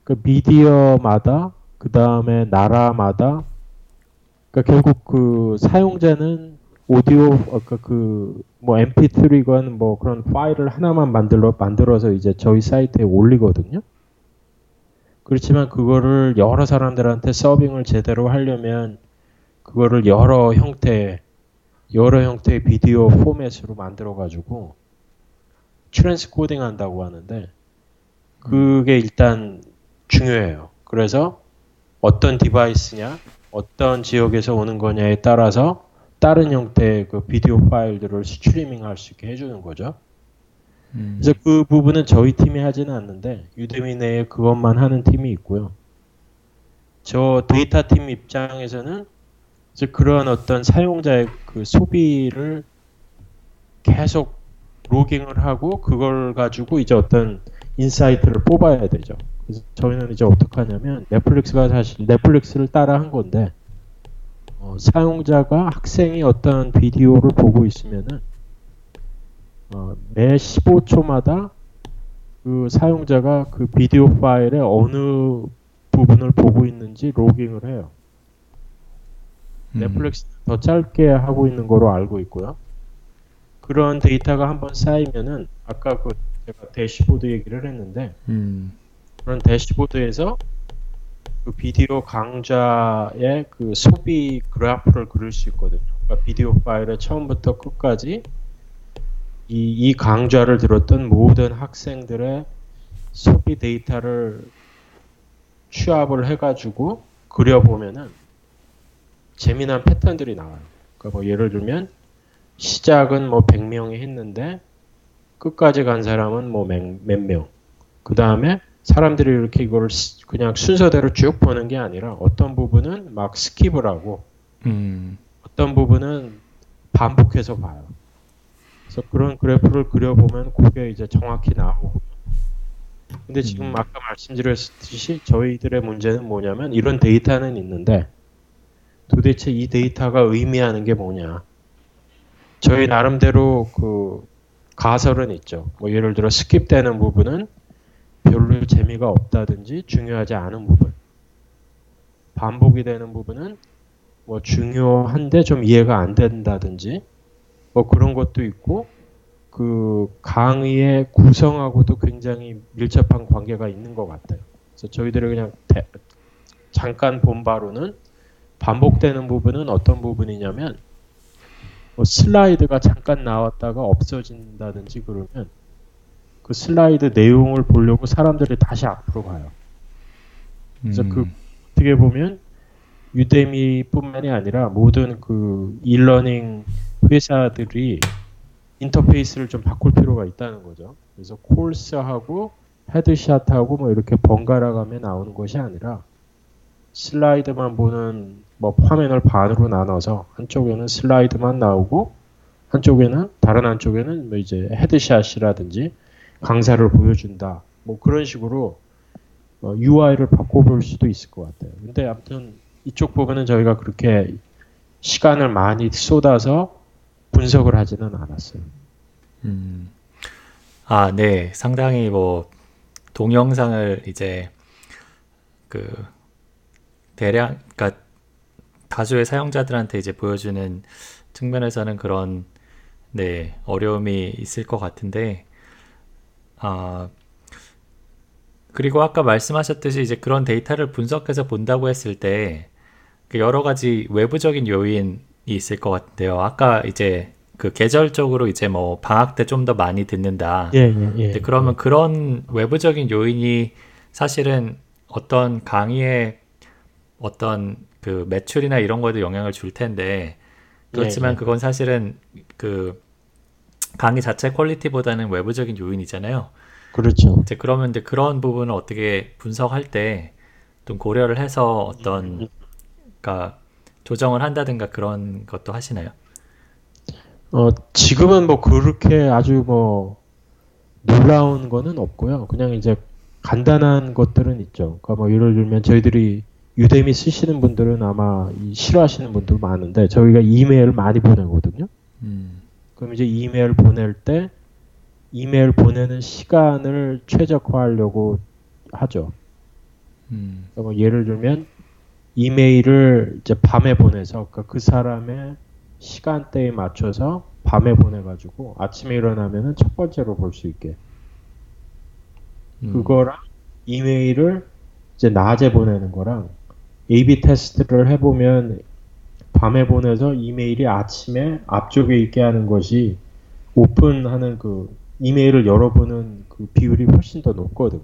그 미디어마다, 그 다음에 나라마다, 그러니까 결국 그 사용자는 오디오, 아까 그, 뭐 mp3건 뭐 그런 파일을 하나만 만들어, 만들어서 이제 저희 사이트에 올리거든요. 그렇지만 그거를 여러 사람들한테 서빙을 제대로 하려면 그거를 여러 형태의 여러 형태의 비디오 포맷으로 만들어 가지고 transcoding 한다고 하는데 그게 일단 중요해요. 그래서 어떤 device냐, 어떤 지역에서 오는 거냐에 따라서 다른 형태의 그 비디오 파일들을 스트리밍 할 수 있게 해주는 거죠. 음, 그래서 그 부분은 저희 팀이 하지는 않는데 Udemy 내에 그것만 하는 팀이 있고요. 저 데이터 팀 입장에서는 이제 그런 어떤 사용자의 그 소비를 계속 logging을 하고 그걸 가지고 이제 어떤 insight를 뽑아야 되죠. 그래서 저희는 이제 어떻게 하냐면 넷플릭스가 사실 넷플릭스를 따라 한 건데 어, 사용자가 학생이 어떤 비디오를 보고 있으면은 어, 매 15초마다 그 사용자가 그 비디오 파일의 어느 부분을 보고 있는지 logging을 해요. 음, 넷플릭스 더 짧게 하고 있는 거로 알고 있고요. 그런 데이터가 한번 쌓이면은 아까 그 제가 대시보드 얘기를 했는데 음, 그런 대시보드에서 그 비디오 강좌의 그 소비 그래프를 그릴 수 있거든요. 그러니까 비디오 파일의 처음부터 끝까지 이, 이 강좌를 들었던 모든 학생들의 소비 데이터를 취합을 해가지고 그려보면은 재미난 패턴들이 나와요. 그러니까 뭐 예를 들면 시작은 뭐 100명이 했는데 끝까지 간 사람은 뭐 몇 명. 그 다음에 사람들이 이렇게 이걸 그냥 순서대로 쭉 보는 게 아니라 어떤 부분은 막 skip을 하고 음. 어떤 부분은 반복해서 봐요. 그래서 그런 그래프를 그려보면 그게 이제 정확히 나오고. 근데 지금 음. 아까 말씀드렸듯이 저희들의 문제는 뭐냐면 이런 데이터는 있는데 도대체 이 데이터가 의미하는 게 뭐냐. 저희 나름대로 그 가설은 있죠. 뭐 예를 들어 스킵되는 부분은 별로 재미가 없다든지 중요하지 않은 부분. 반복이 되는 부분은 뭐 중요한데 좀 이해가 안 된다든지 뭐 그런 것도 있고 그 강의의 구성하고도 굉장히 밀접한 관계가 있는 것 같아요. 그래서 저희들이 그냥 대, 잠깐 본 바로는 반복되는 부분은 어떤 부분이냐면 뭐 슬라이드가 잠깐 나왔다가 없어진다든지 그러면 그 슬라이드 내용을 보려고 사람들이 다시 앞으로 가요. 그래서 그 음. 그 어떻게 보면 유데미뿐만이 아니라 모든 그 일러닝 회사들이 인터페이스를 좀 바꿀 필요가 있다는 거죠. 그래서 콜스하고 헤드샷하고 뭐 이렇게 번갈아 가며 나오는 것이 아니라 슬라이드만 보는 뭐 화면을 반으로 나눠서 한쪽에는 슬라이드만 나오고 한쪽에는 다른 한쪽에는 뭐 이제 헤드샷이라든지 강사를 보여준다. 뭐 그런 식으로 어, UI를 바꿔볼 수도 있을 것 같아요. 근데 아무튼 이쪽 부분은 저희가 그렇게 시간을 많이 쏟아서 분석을 하지는 않았어요. 음. 아, 네. 상당히 뭐 동영상을 이제 그 대량 그러니까 다수의 사용자들한테 이제 보여주는 측면에서는 그런 네, 어려움이 있을 것 같은데 아 그리고 아까 말씀하셨듯이 이제 그런 데이터를 분석해서 본다고 했을 때그 여러 가지 외부적인 요인이 있을 것 같은데요. 아까 이제 그 계절적으로 이제 뭐 방학 때 좀 더 많이 듣는다. 예, 예, 예. 그러면 예. 그런 외부적인 요인이 사실은 어떤 강의에 어떤 그 매출이나 이런 거에도 영향을 줄 텐데 그렇지만 예, 예. 그건 사실은 그 강의 자체 퀄리티보다는 외부적인 요인이잖아요. 그렇죠. 이제 그러면 이제 그런 부분을 어떻게 분석할 때 좀 고려를 해서 어떤 그러니까 조정을 한다든가 그런 것도 하시나요? 어, 지금은 뭐 그렇게 아주 뭐 놀라운 거는 없고요. 그냥 이제 간단한 것들은 있죠. 그러니까 뭐 예를 들면 저희들이 유대미 쓰시는 분들은 아마 싫어하시는 분들 많은데 저희가 이메일 많이 보내거든요. 음. 그럼 이제 이메일 보낼 때 이메일 보내는 시간을 최적화하려고 하죠. 음. 그러니까 뭐 예를 들면 이메일을 이제 밤에 보내서 그러니까 그 사람의 시간대에 맞춰서 밤에 보내가지고 아침에 일어나면은 첫 번째로 볼 수 있게 음. 그거랑 이메일을 이제 낮에 보내는 거랑 A/B 테스트를 해보면 밤에 보내서 이메일이 아침에 앞쪽에 있게 하는 것이 오픈하는 그 이메일을 열어보는 그 비율이 훨씬 더 높거든요.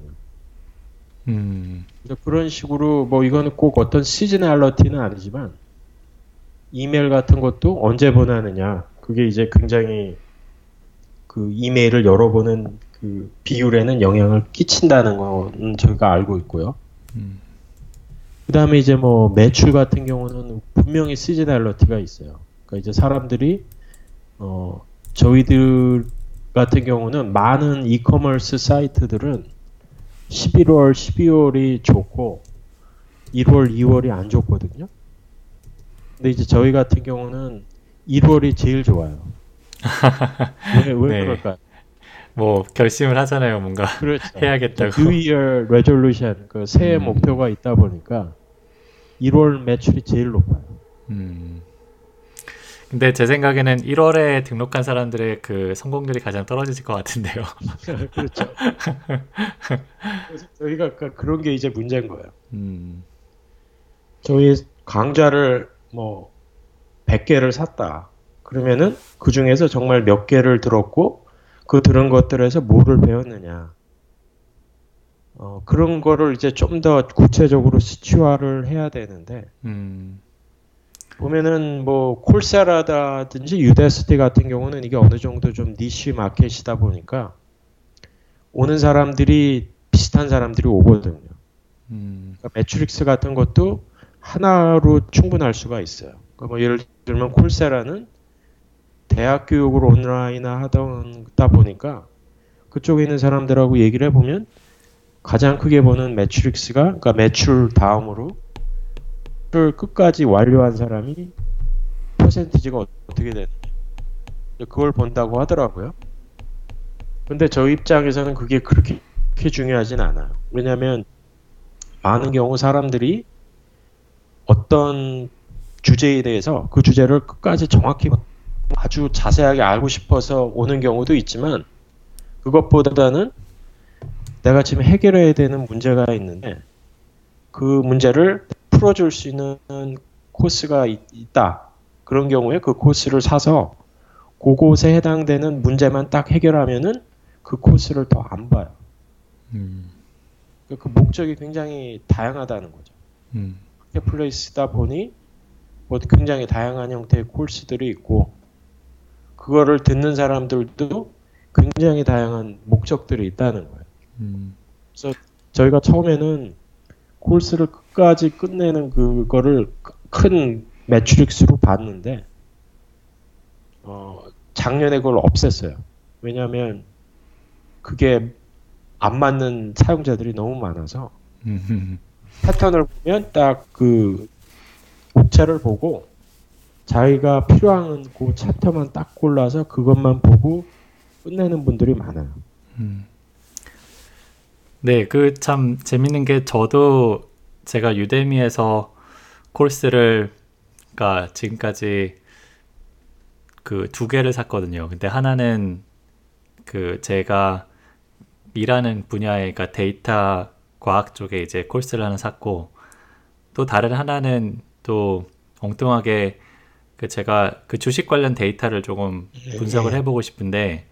음. 그런 식으로 뭐 이거는 꼭 어떤 시즈널러티는 아니지만 이메일 같은 것도 언제 보내느냐 그게 이제 굉장히 그 이메일을 열어보는 그 비율에는 영향을 끼친다는 거는 저희가 알고 있고요. 음. 그 다음에 이제 뭐 매출 같은 경우는 분명히 시즈널러티가 있어요. 그러니까 이제 사람들이 어 저희들 같은 경우는 많은 이커머스 사이트들은 11월, 12월이 좋고 1월, 2월이 안 좋거든요. 근데 이제 저희 같은 경우는 1월이 제일 좋아요. 왜, 왜 네. 그럴까요? 뭐 결심을 하잖아요, 뭔가 그렇죠. 해야겠다고. New Year Resolution, 그 새해 음. 목표가 있다 보니까 1월 매출이 제일 높아요. 음. 근데 제 생각에는 1월에 등록한 사람들의 그 성공률이 가장 떨어질 것 같은데요. 그렇죠. 저희가 그, 그런 게 이제 문제인 거예요. 음. 저희 강좌를 뭐 100개를 샀다. 그러면은 그 중에서 정말 몇 개를 들었고 그 들은 것들에서 뭐를 배웠느냐. 어, 그런 거를 이제 좀 더 구체적으로 수치화를 해야 되는데 음, 보면은 뭐 콜세라라든지 유데스티 같은 경우는 이게 어느 정도 좀 니쉬 마켓이다 보니까 오는 사람들이 비슷한 사람들이 오거든요. 음, 그러니까 metrics 같은 것도 하나로 충분할 수가 있어요. 그러니까 뭐 예를 들면 Coursera는 대학 교육을 온라인화 하다 보니까 그쪽에 있는 사람들하고 얘기를 해보면 가장 크게 보는 metrics가 그러니까 매출 다음으로 를 끝까지 완료한 사람이 percentage가 어떻게 되는 그걸 본다고 하더라고요. 근데 저 입장에서는 그게 그렇게, 그렇게 중요하진 않아요. 왜냐하면 많은 경우 사람들이 어떤 주제에 대해서 그 주제를 끝까지 정확히 아주 자세하게 알고 싶어서 오는 경우도 있지만 그것보다는 내가 지금 해결해야 되는 문제가 있는데 그 문제를 풀어줄 수 있는 코스가 있, 다 그런 경우에 그 코스를 사서 그곳에 해당되는 문제만 딱 해결하면은 그 코스를 더 안 봐요. 음, 그 목적이 굉장히 다양하다는 거죠. 음, 마켓플레이스다 보니 뭐 굉장히 다양한 형태의 코스들이 있고 그거를 듣는 사람들도 굉장히 다양한 목적들이 있다는 거예요. 음, 저희가 처음에는 콜스를 끝까지 끝내는 그거를 큰 매트릭스로 봤는데 어, 작년에 그걸 없앴어요. 왜냐하면 그게 안 맞는 사용자들이 너무 많아서 음, 패턴을 보면 딱그 옥체를 보고 자기가 필요한 그 챕터만 딱 골라서 그것만 보고 끝내는 분들이 많아요. 음. 네, 그 참 재밌는 게 저도 제가 Udemy에서 코스를 그러니까 지금까지 그 두 개를 샀거든요. 근데 하나는 그 제가 일하는 분야의 그러니까 데이터 과학 쪽에 이제 코스를 하나 샀고 또 다른 하나는 또 엉뚱하게 그 제가 그 주식 관련 데이터를 조금 분석을 해보고 싶은데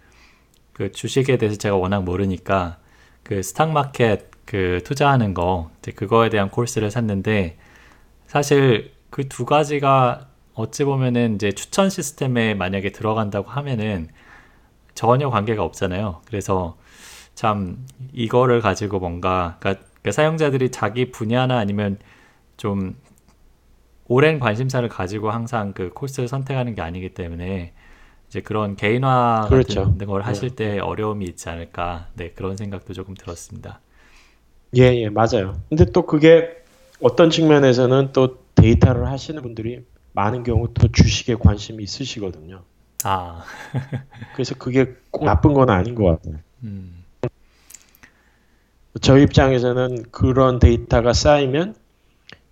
그 주식에 대해서 제가 워낙 모르니까 그 stock market 그 투자하는 거 이제 그거에 대한 코스를 샀는데 사실 그 두 가지가 어찌 보면은 이제 추천 시스템에 만약에 들어간다고 하면은 전혀 관계가 없잖아요. 그래서 참 이거를 가지고 뭔가 그러니까 그 사용자들이 자기 분야나 아니면 좀 오랜 관심사를 가지고 항상 그 코스를 선택하는 게 아니기 때문에 이제 그런 개인화 그렇죠. 같은 걸 하실 때 어려움이 있지 않을까. 네, 그런 생각도 조금 들었습니다. 예, 예, 맞아요. 근데 또 그게 어떤 측면에서는 또 데이터를 하시는 분들이 많은 경우 또 주식에 관심이 있으시거든요. 아, 그래서 그게 꼭 나쁜 건 아닌 것 같아요. 음, 저 입장에서는 그런 데이터가 쌓이면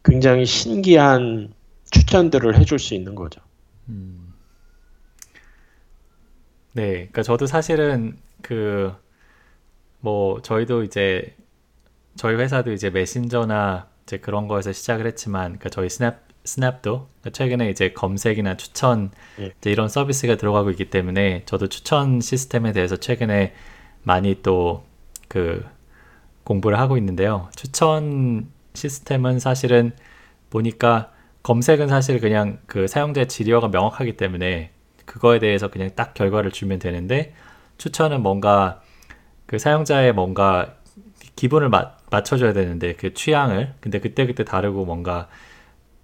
굉장히 신기한 추천들을 해줄 수 있는 거죠. 음. 네, 그러니까 저도 사실은 그 뭐 저희도 이제 저희 회사도 이제 메신저나 이제 그런 거에서 시작을 했지만, 그러니까 저희 스냅 스냅도 그러니까 최근에 이제 검색이나 추천 예. 이제 이런 서비스가 들어가고 있기 때문에 저도 추천 시스템에 대해서 최근에 많이 또 그 공부를 하고 있는데요. 추천 시스템은 사실은 보니까 검색은 사실 그냥 그 사용자의 지리어가 명확하기 때문에 그거에 대해서 그냥 딱 결과를 주면 되는데 추천은 뭔가 그 사용자의 뭔가 기분을 마, 맞춰줘야 되는데 그 취향을 근데 그때 그때 다르고 뭔가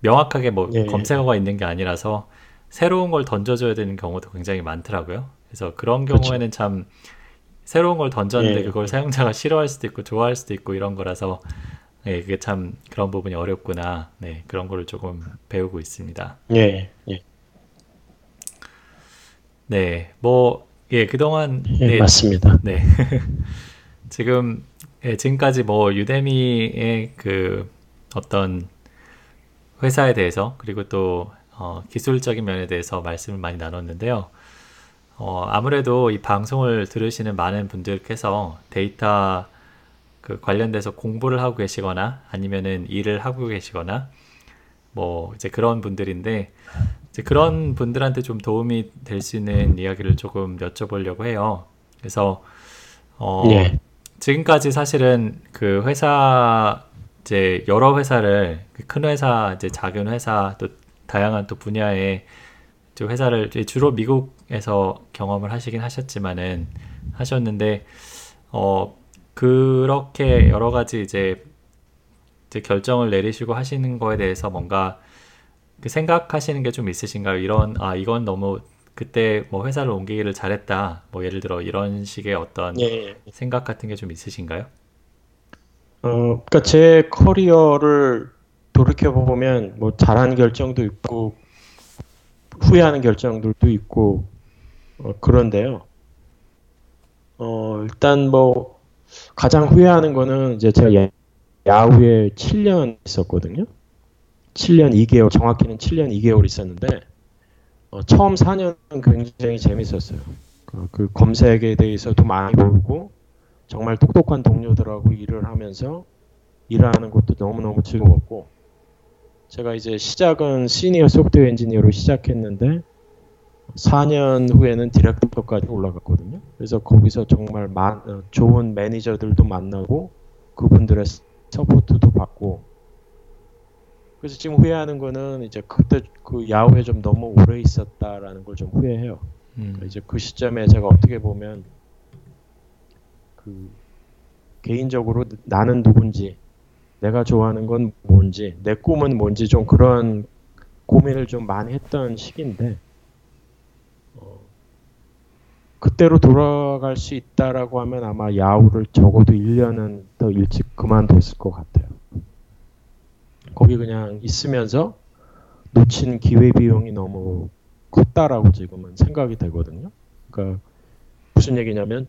명확하게 뭐 예, 예. 검색어가 있는 게 아니라서 새로운 걸 던져줘야 되는 경우도 굉장히 많더라고요. 그래서 그런 그렇죠. 경우에는 참 새로운 걸 던졌는데 예. 그걸 사용자가 싫어할 수도 있고 좋아할 수도 있고 이런 거라서 네, 그게 참 그런 부분이 어렵구나. 네, 그런 거를 조금 배우고 있습니다. 예, 예, 네, 뭐, 예, 그동안, 예, 네, 맞습니다. 네. 지금, 예, 지금까지 뭐, 유데미의 그 어떤 회사에 대해서, 그리고 또, 어, 기술적인 면에 대해서 말씀을 많이 나눴는데요. 어, 아무래도 이 방송을 들으시는 많은 분들께서 데이터 그 관련돼서 공부를 하고 계시거나 아니면은 일을 하고 계시거나 뭐 이제 그런 분들인데 이제 그런 분들한테 좀 도움이 될 수 있는 이야기를 조금 여쭤보려고 해요. 그래서 어, 예, 지금까지 사실은 그 회사 이제 여러 회사를 그큰 회사 이제 작은 회사 또 다양한 또 분야의 회사를 주로 미국에서 경험을 하시긴 하셨지만은 하셨는데 어 그렇게 여러 가지 이제 이제 결정을 내리시고 하시는 거에 대해서 뭔가 그 생각하시는 게 좀 있으신가요? 이런 아 이건 너무 그때 뭐 회사를 옮기기를 잘했다. 뭐 예를 들어 이런 식의 어떤 예. 생각 같은 게 좀 있으신가요? 어, 그러니까 제 커리어를 돌이켜 보면 뭐 잘한 결정도 있고 후회하는 결정들도 있고 어, 그런데요. 어, 일단 뭐 가장 후회하는 거는 이제 제가 야후에 7년 있었거든요. 7년 2개월, 정확히는 7년 2개월 있었는데, 어, 처음 4년은 굉장히 재밌었어요. 그, 그 검색에 대해서도 많이 배우고, 정말 똑똑한 동료들하고 일을 하면서 일하는 것도 너무너무 즐거웠고, 제가 이제 시작은 senior software engineer로 시작했는데, 4년 후에는 director까지 올라갔거든요. 그래서 거기서 정말 마, 어, 좋은 매니저들도 만나고, 그분들의 support도 받고, 그래서 지금 후회하는 거는 이제 그때 그 야후에 좀 너무 오래 있었다라는 걸 좀 후회해요. 음. 그러니까 이제 그 시점에 제가 어떻게 보면 그 개인적으로 나는 누군지 내가 좋아하는 건 뭔지 내 꿈은 뭔지 좀 그런 고민을 좀 많이 했던 시기인데 어, 그때로 돌아갈 수 있다라고 하면 아마 야후를 적어도 1년은 더 일찍 그만뒀을 것 같아요. 거기 그냥 있으면서 놓친 기회 비용이 너무 컸다라고 지금은 생각이 되거든요. 그러니까 무슨 얘기냐면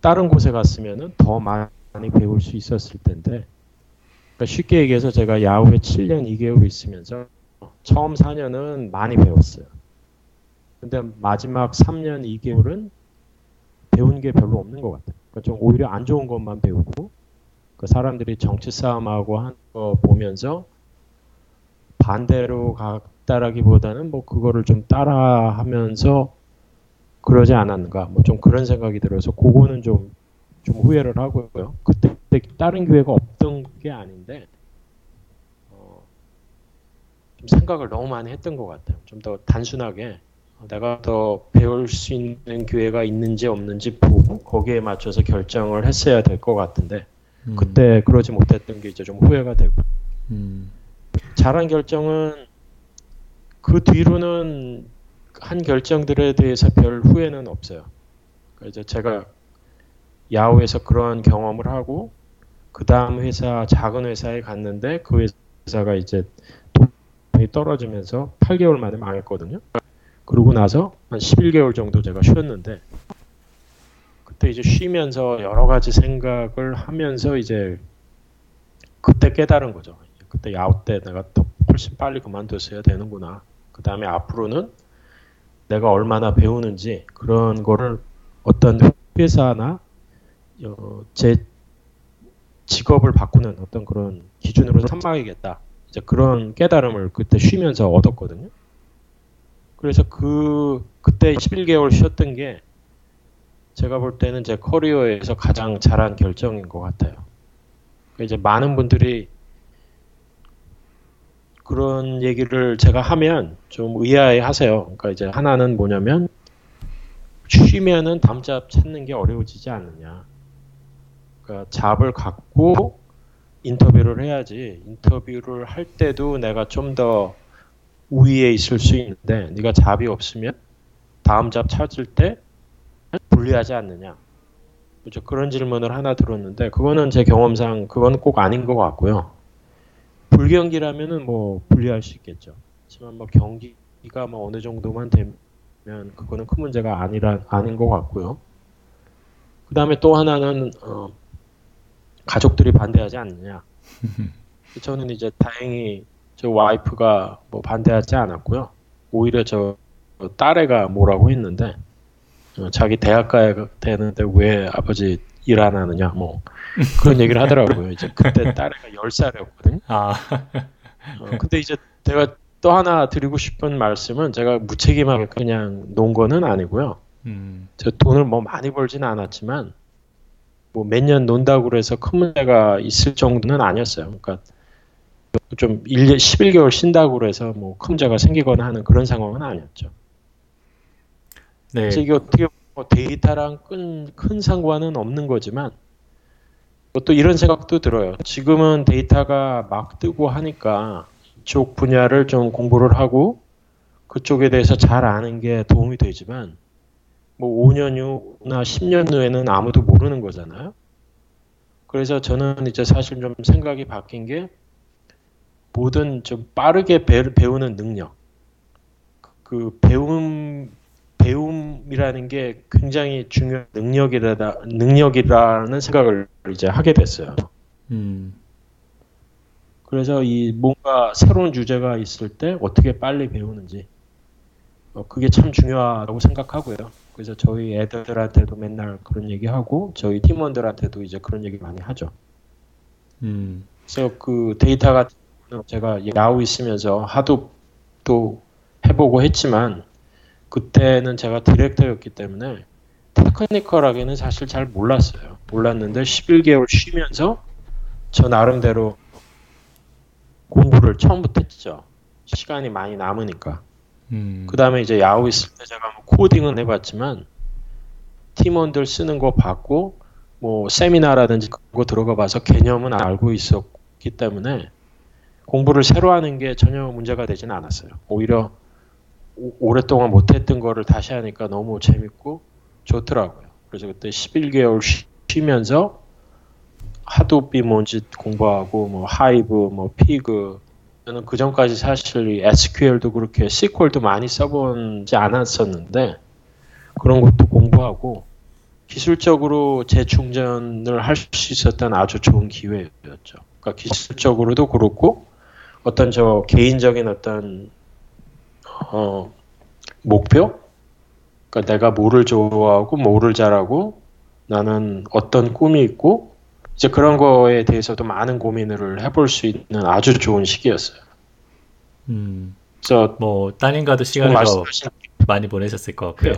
다른 곳에 갔으면은 더 많이 배울 수 있었을 텐데 그러니까 쉽게 얘기해서 제가 야후에 7년 2개월 있으면서 처음 4년은 많이 배웠어요. 근데 마지막 3년 2개월은 배운 게 별로 없는 것 같아요. 그러니까 좀 오히려 안 좋은 것만 배우고 그 사람들이 정치 싸움하고 한 거 보면서 반대로 갔다라기보다는 뭐 그거를 좀 따라하면서 그러지 않았는가 뭐 좀 그런 생각이 들어서 그거는 좀 좀 후회를 하고요. 그때 다른 기회가 없던 게 아닌데 어, 좀 생각을 너무 많이 했던 것 같아요. 좀 더 단순하게 내가 더 배울 수 있는 기회가 있는지 없는지 보고 거기에 맞춰서 결정을 했어야 될 것 같은데 음. 그때 그러지 못했던 게 이제 좀 후회가 되고 음. 잘한 결정은 그 뒤로는 한 결정들에 대해서 별 후회는 없어요. 그러니까 이제 제가 야후에서 그런 경험을 하고 그 다음 회사 작은 회사에 갔는데 그 회사가 이제 돈이 떨어지면서 8개월 만에 망했거든요. 그러고 나서 한 11개월 정도 제가 쉬었는데 그때 이제 쉬면서 여러 가지 생각을 하면서 이제 그때 깨달은 거죠. 그때 야후 때 내가 더 훨씬 빨리 그만뒀어야 되는구나. 그 다음에 앞으로는 내가 얼마나 배우는지 그런 거를 어떤 회사나 어, 제 직업을 바꾸는 어떤 그런 기준으로 삼아야겠다. 이제 그런 깨달음을 그때 쉬면서 얻었거든요. 그래서 그 그때 11개월 쉬었던 게 제가 볼 때는 제 커리어에서 가장 잘한 결정인 것 같아요. 이제 많은 분들이 그런 얘기를 제가 하면 좀 의아해 하세요. 그러니까 이제 하나는 뭐냐면 쉬면은 다음 잡 찾는 게 어려워지지 않느냐. 그러니까 잡을 갖고 인터뷰를 해야지. 인터뷰를 할 때도 내가 좀 더 우위에 있을 수 있는데 네가 잡이 없으면 다음 잡 찾을 때 불리하지 않느냐. 그렇죠. 그런 질문을 하나 들었는데 그거는 제 경험상 그건 꼭 아닌 것 같고요. 불경기라면은 뭐 불리할 수 있겠죠. 하지만 뭐 경기가 뭐 어느 정도만 되면 그거는 큰 문제가 아니라 아닌 것 같고요. 그 다음에 또 하나는 어, 가족들이 반대하지 않느냐. 저는 이제 다행히 저 와이프가 뭐 반대하지 않았고요. 오히려 저 딸애가 뭐라고 했는데 어, 자기 대학 가야 되는데 왜 아버지 일 안 하느냐 뭐 그런 얘기를 하더라고요. 이제 그때 딸애가 10살이었거든요. 아. 어, 근데 이제 제가 또 하나 드리고 싶은 말씀은 제가 무책임하게 그냥 논 거는 아니고요. 음. 저 돈을 뭐 많이 벌지는 않았지만 뭐 몇 년 논다고 그래서 큰 문제가 있을 정도는 아니었어요. 그러니까 좀 1년, 11개월 쉰다고 그래서 뭐 큰 문제가 생기거나 하는 그런 상황은 아니었죠. 네. 이게 어떻게 뭐 데이터랑 큰, 큰 상관은 없는 거지만 또 이런 생각도 들어요. 지금은 데이터가 막 뜨고 하니까 이쪽 분야를 좀 공부를 하고 그쪽에 대해서 잘 아는 게 도움이 되지만 뭐 5년 후나 10년 후에는 아무도 모르는 거잖아요. 그래서 저는 이제 사실 좀 생각이 바뀐 게 뭐든 좀 빠르게 배, 배우는 능력. 그 배움 배움이라는 게 굉장히 중요한 능력이라 능력이라는 생각을 이제 하게 됐어요. 음, 그래서 이 뭔가 새로운 주제가 있을 때 어떻게 빨리 배우는지 어, 그게 참 중요하다고 생각하고요. 그래서 저희 애들한테도 맨날 그런 얘기하고 저희 팀원들한테도 이제 그런 얘기 많이 하죠. 음, 그래서 그 데이터 같은 제가 야후 있으면서 하도 또 해보고 했지만 그때는 제가 디렉터였기 때문에 테크니컬하게는 사실 잘 몰랐어요. 몰랐는데 11개월 쉬면서 저 나름대로 공부를 처음부터 했죠. 시간이 많이 남으니까. 음, 그 다음에 이제 야후 있을 때 제가 뭐 코딩은 해봤지만 팀원들 쓰는 거 봤고 뭐 세미나라든지 그거 들어가 봐서 개념은 알고 있었기 때문에 공부를 새로 하는 게 전혀 문제가 되진 않았어요. 오히려 오- 오랫동안 못했던 거를 다시 하니까 너무 재밌고 좋더라고요. 그래서 그때 11개월 쉬, 쉬면서 하도비 뭔지 공부하고 뭐 하이브 뭐 피그 저는 그 전까지 사실 이 SQL도 그렇게 SQL도 많이 써본지 않았었는데 그런 것도 공부하고 기술적으로 재충전을 할 수 있었던 아주 좋은 기회였죠. 그러니까 기술적으로도 그렇고 어떤 저 개인적인 어떤 어, 목표? 그러니까 내가 뭐를 좋아하고 뭐를 잘하고 나는 어떤 꿈이 있고 이제 그런 거에 대해서도 많은 고민을 해볼 수 있는 아주 좋은 시기였어요. 음, 그래서 뭐 따님과도 시간을 더 말씀하신 많이 보내셨을 것 같고요.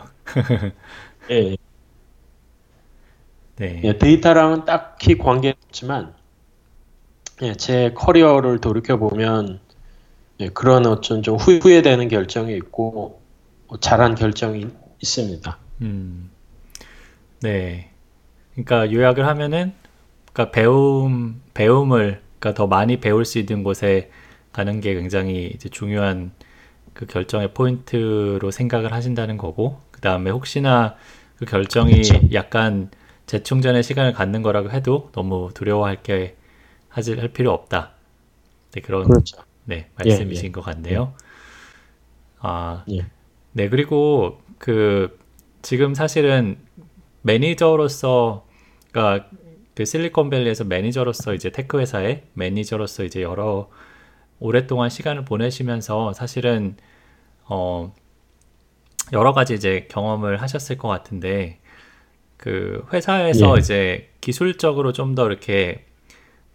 예, 네. 예, 데이터랑은 딱히 관계는 없지만 예, 제 커리어를 돌이켜 보면 예, 그런 어쩐 좀 후- 후회되는 결정이 있고 뭐 잘한 결정이 있습니다. 음, 네. 그러니까 요약을 하면은, 그러니까 배움, 배움을, 그러니까 더 많이 배울 수 있는 곳에 가는 게 굉장히 이제 중요한 그 결정의 포인트로 생각을 하신다는 거고, 그 다음에 혹시나 그 결정이 그렇죠. 약간 재충전의 시간을 갖는 거라고 해도 너무 두려워할 게 하지 할 필요 없다. 네, 그런 그렇죠. 네, 예, 말씀이신 예. 것 같네요. 아, 예. 네, 그리고 그 지금 사실은 매니저로서 그러니까 그 실리콘밸리에서 매니저로서 이제 tech 회사의 매니저로서 이제 여러 오랫동안 시간을 보내시면서 사실은 어 여러 가지 이제 경험을 하셨을 것 같은데 그 회사에서 예. 이제 기술적으로 좀 더 이렇게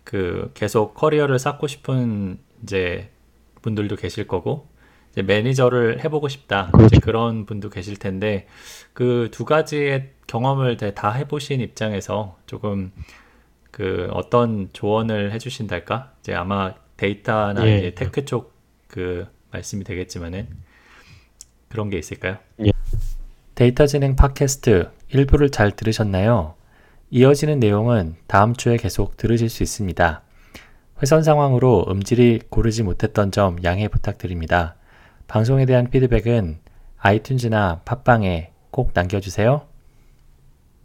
그 계속 커리어를 쌓고 싶은 이제 분들도 계실 거고 이제 매니저를 해보고 싶다 이제 그렇죠. 그런 분도 계실 텐데 그 두 가지의 경험을 다- 다 해보신 입장에서 조금 그 어떤 조언을 해주신달까? 이제 아마 데이터나 예. 이제 tech 쪽 그 말씀이 되겠지만은 그런 게 있을까요? 예. 데이터 지능 팟캐스트 일부를 잘 들으셨나요? 이어지는 내용은 다음 주에 계속 들으실 수 있습니다. 회선 상황으로 음질이 고르지 못했던 점 양해 부탁드립니다. 방송에 대한 피드백은 아이튠즈나 팟빵에 꼭 남겨주세요.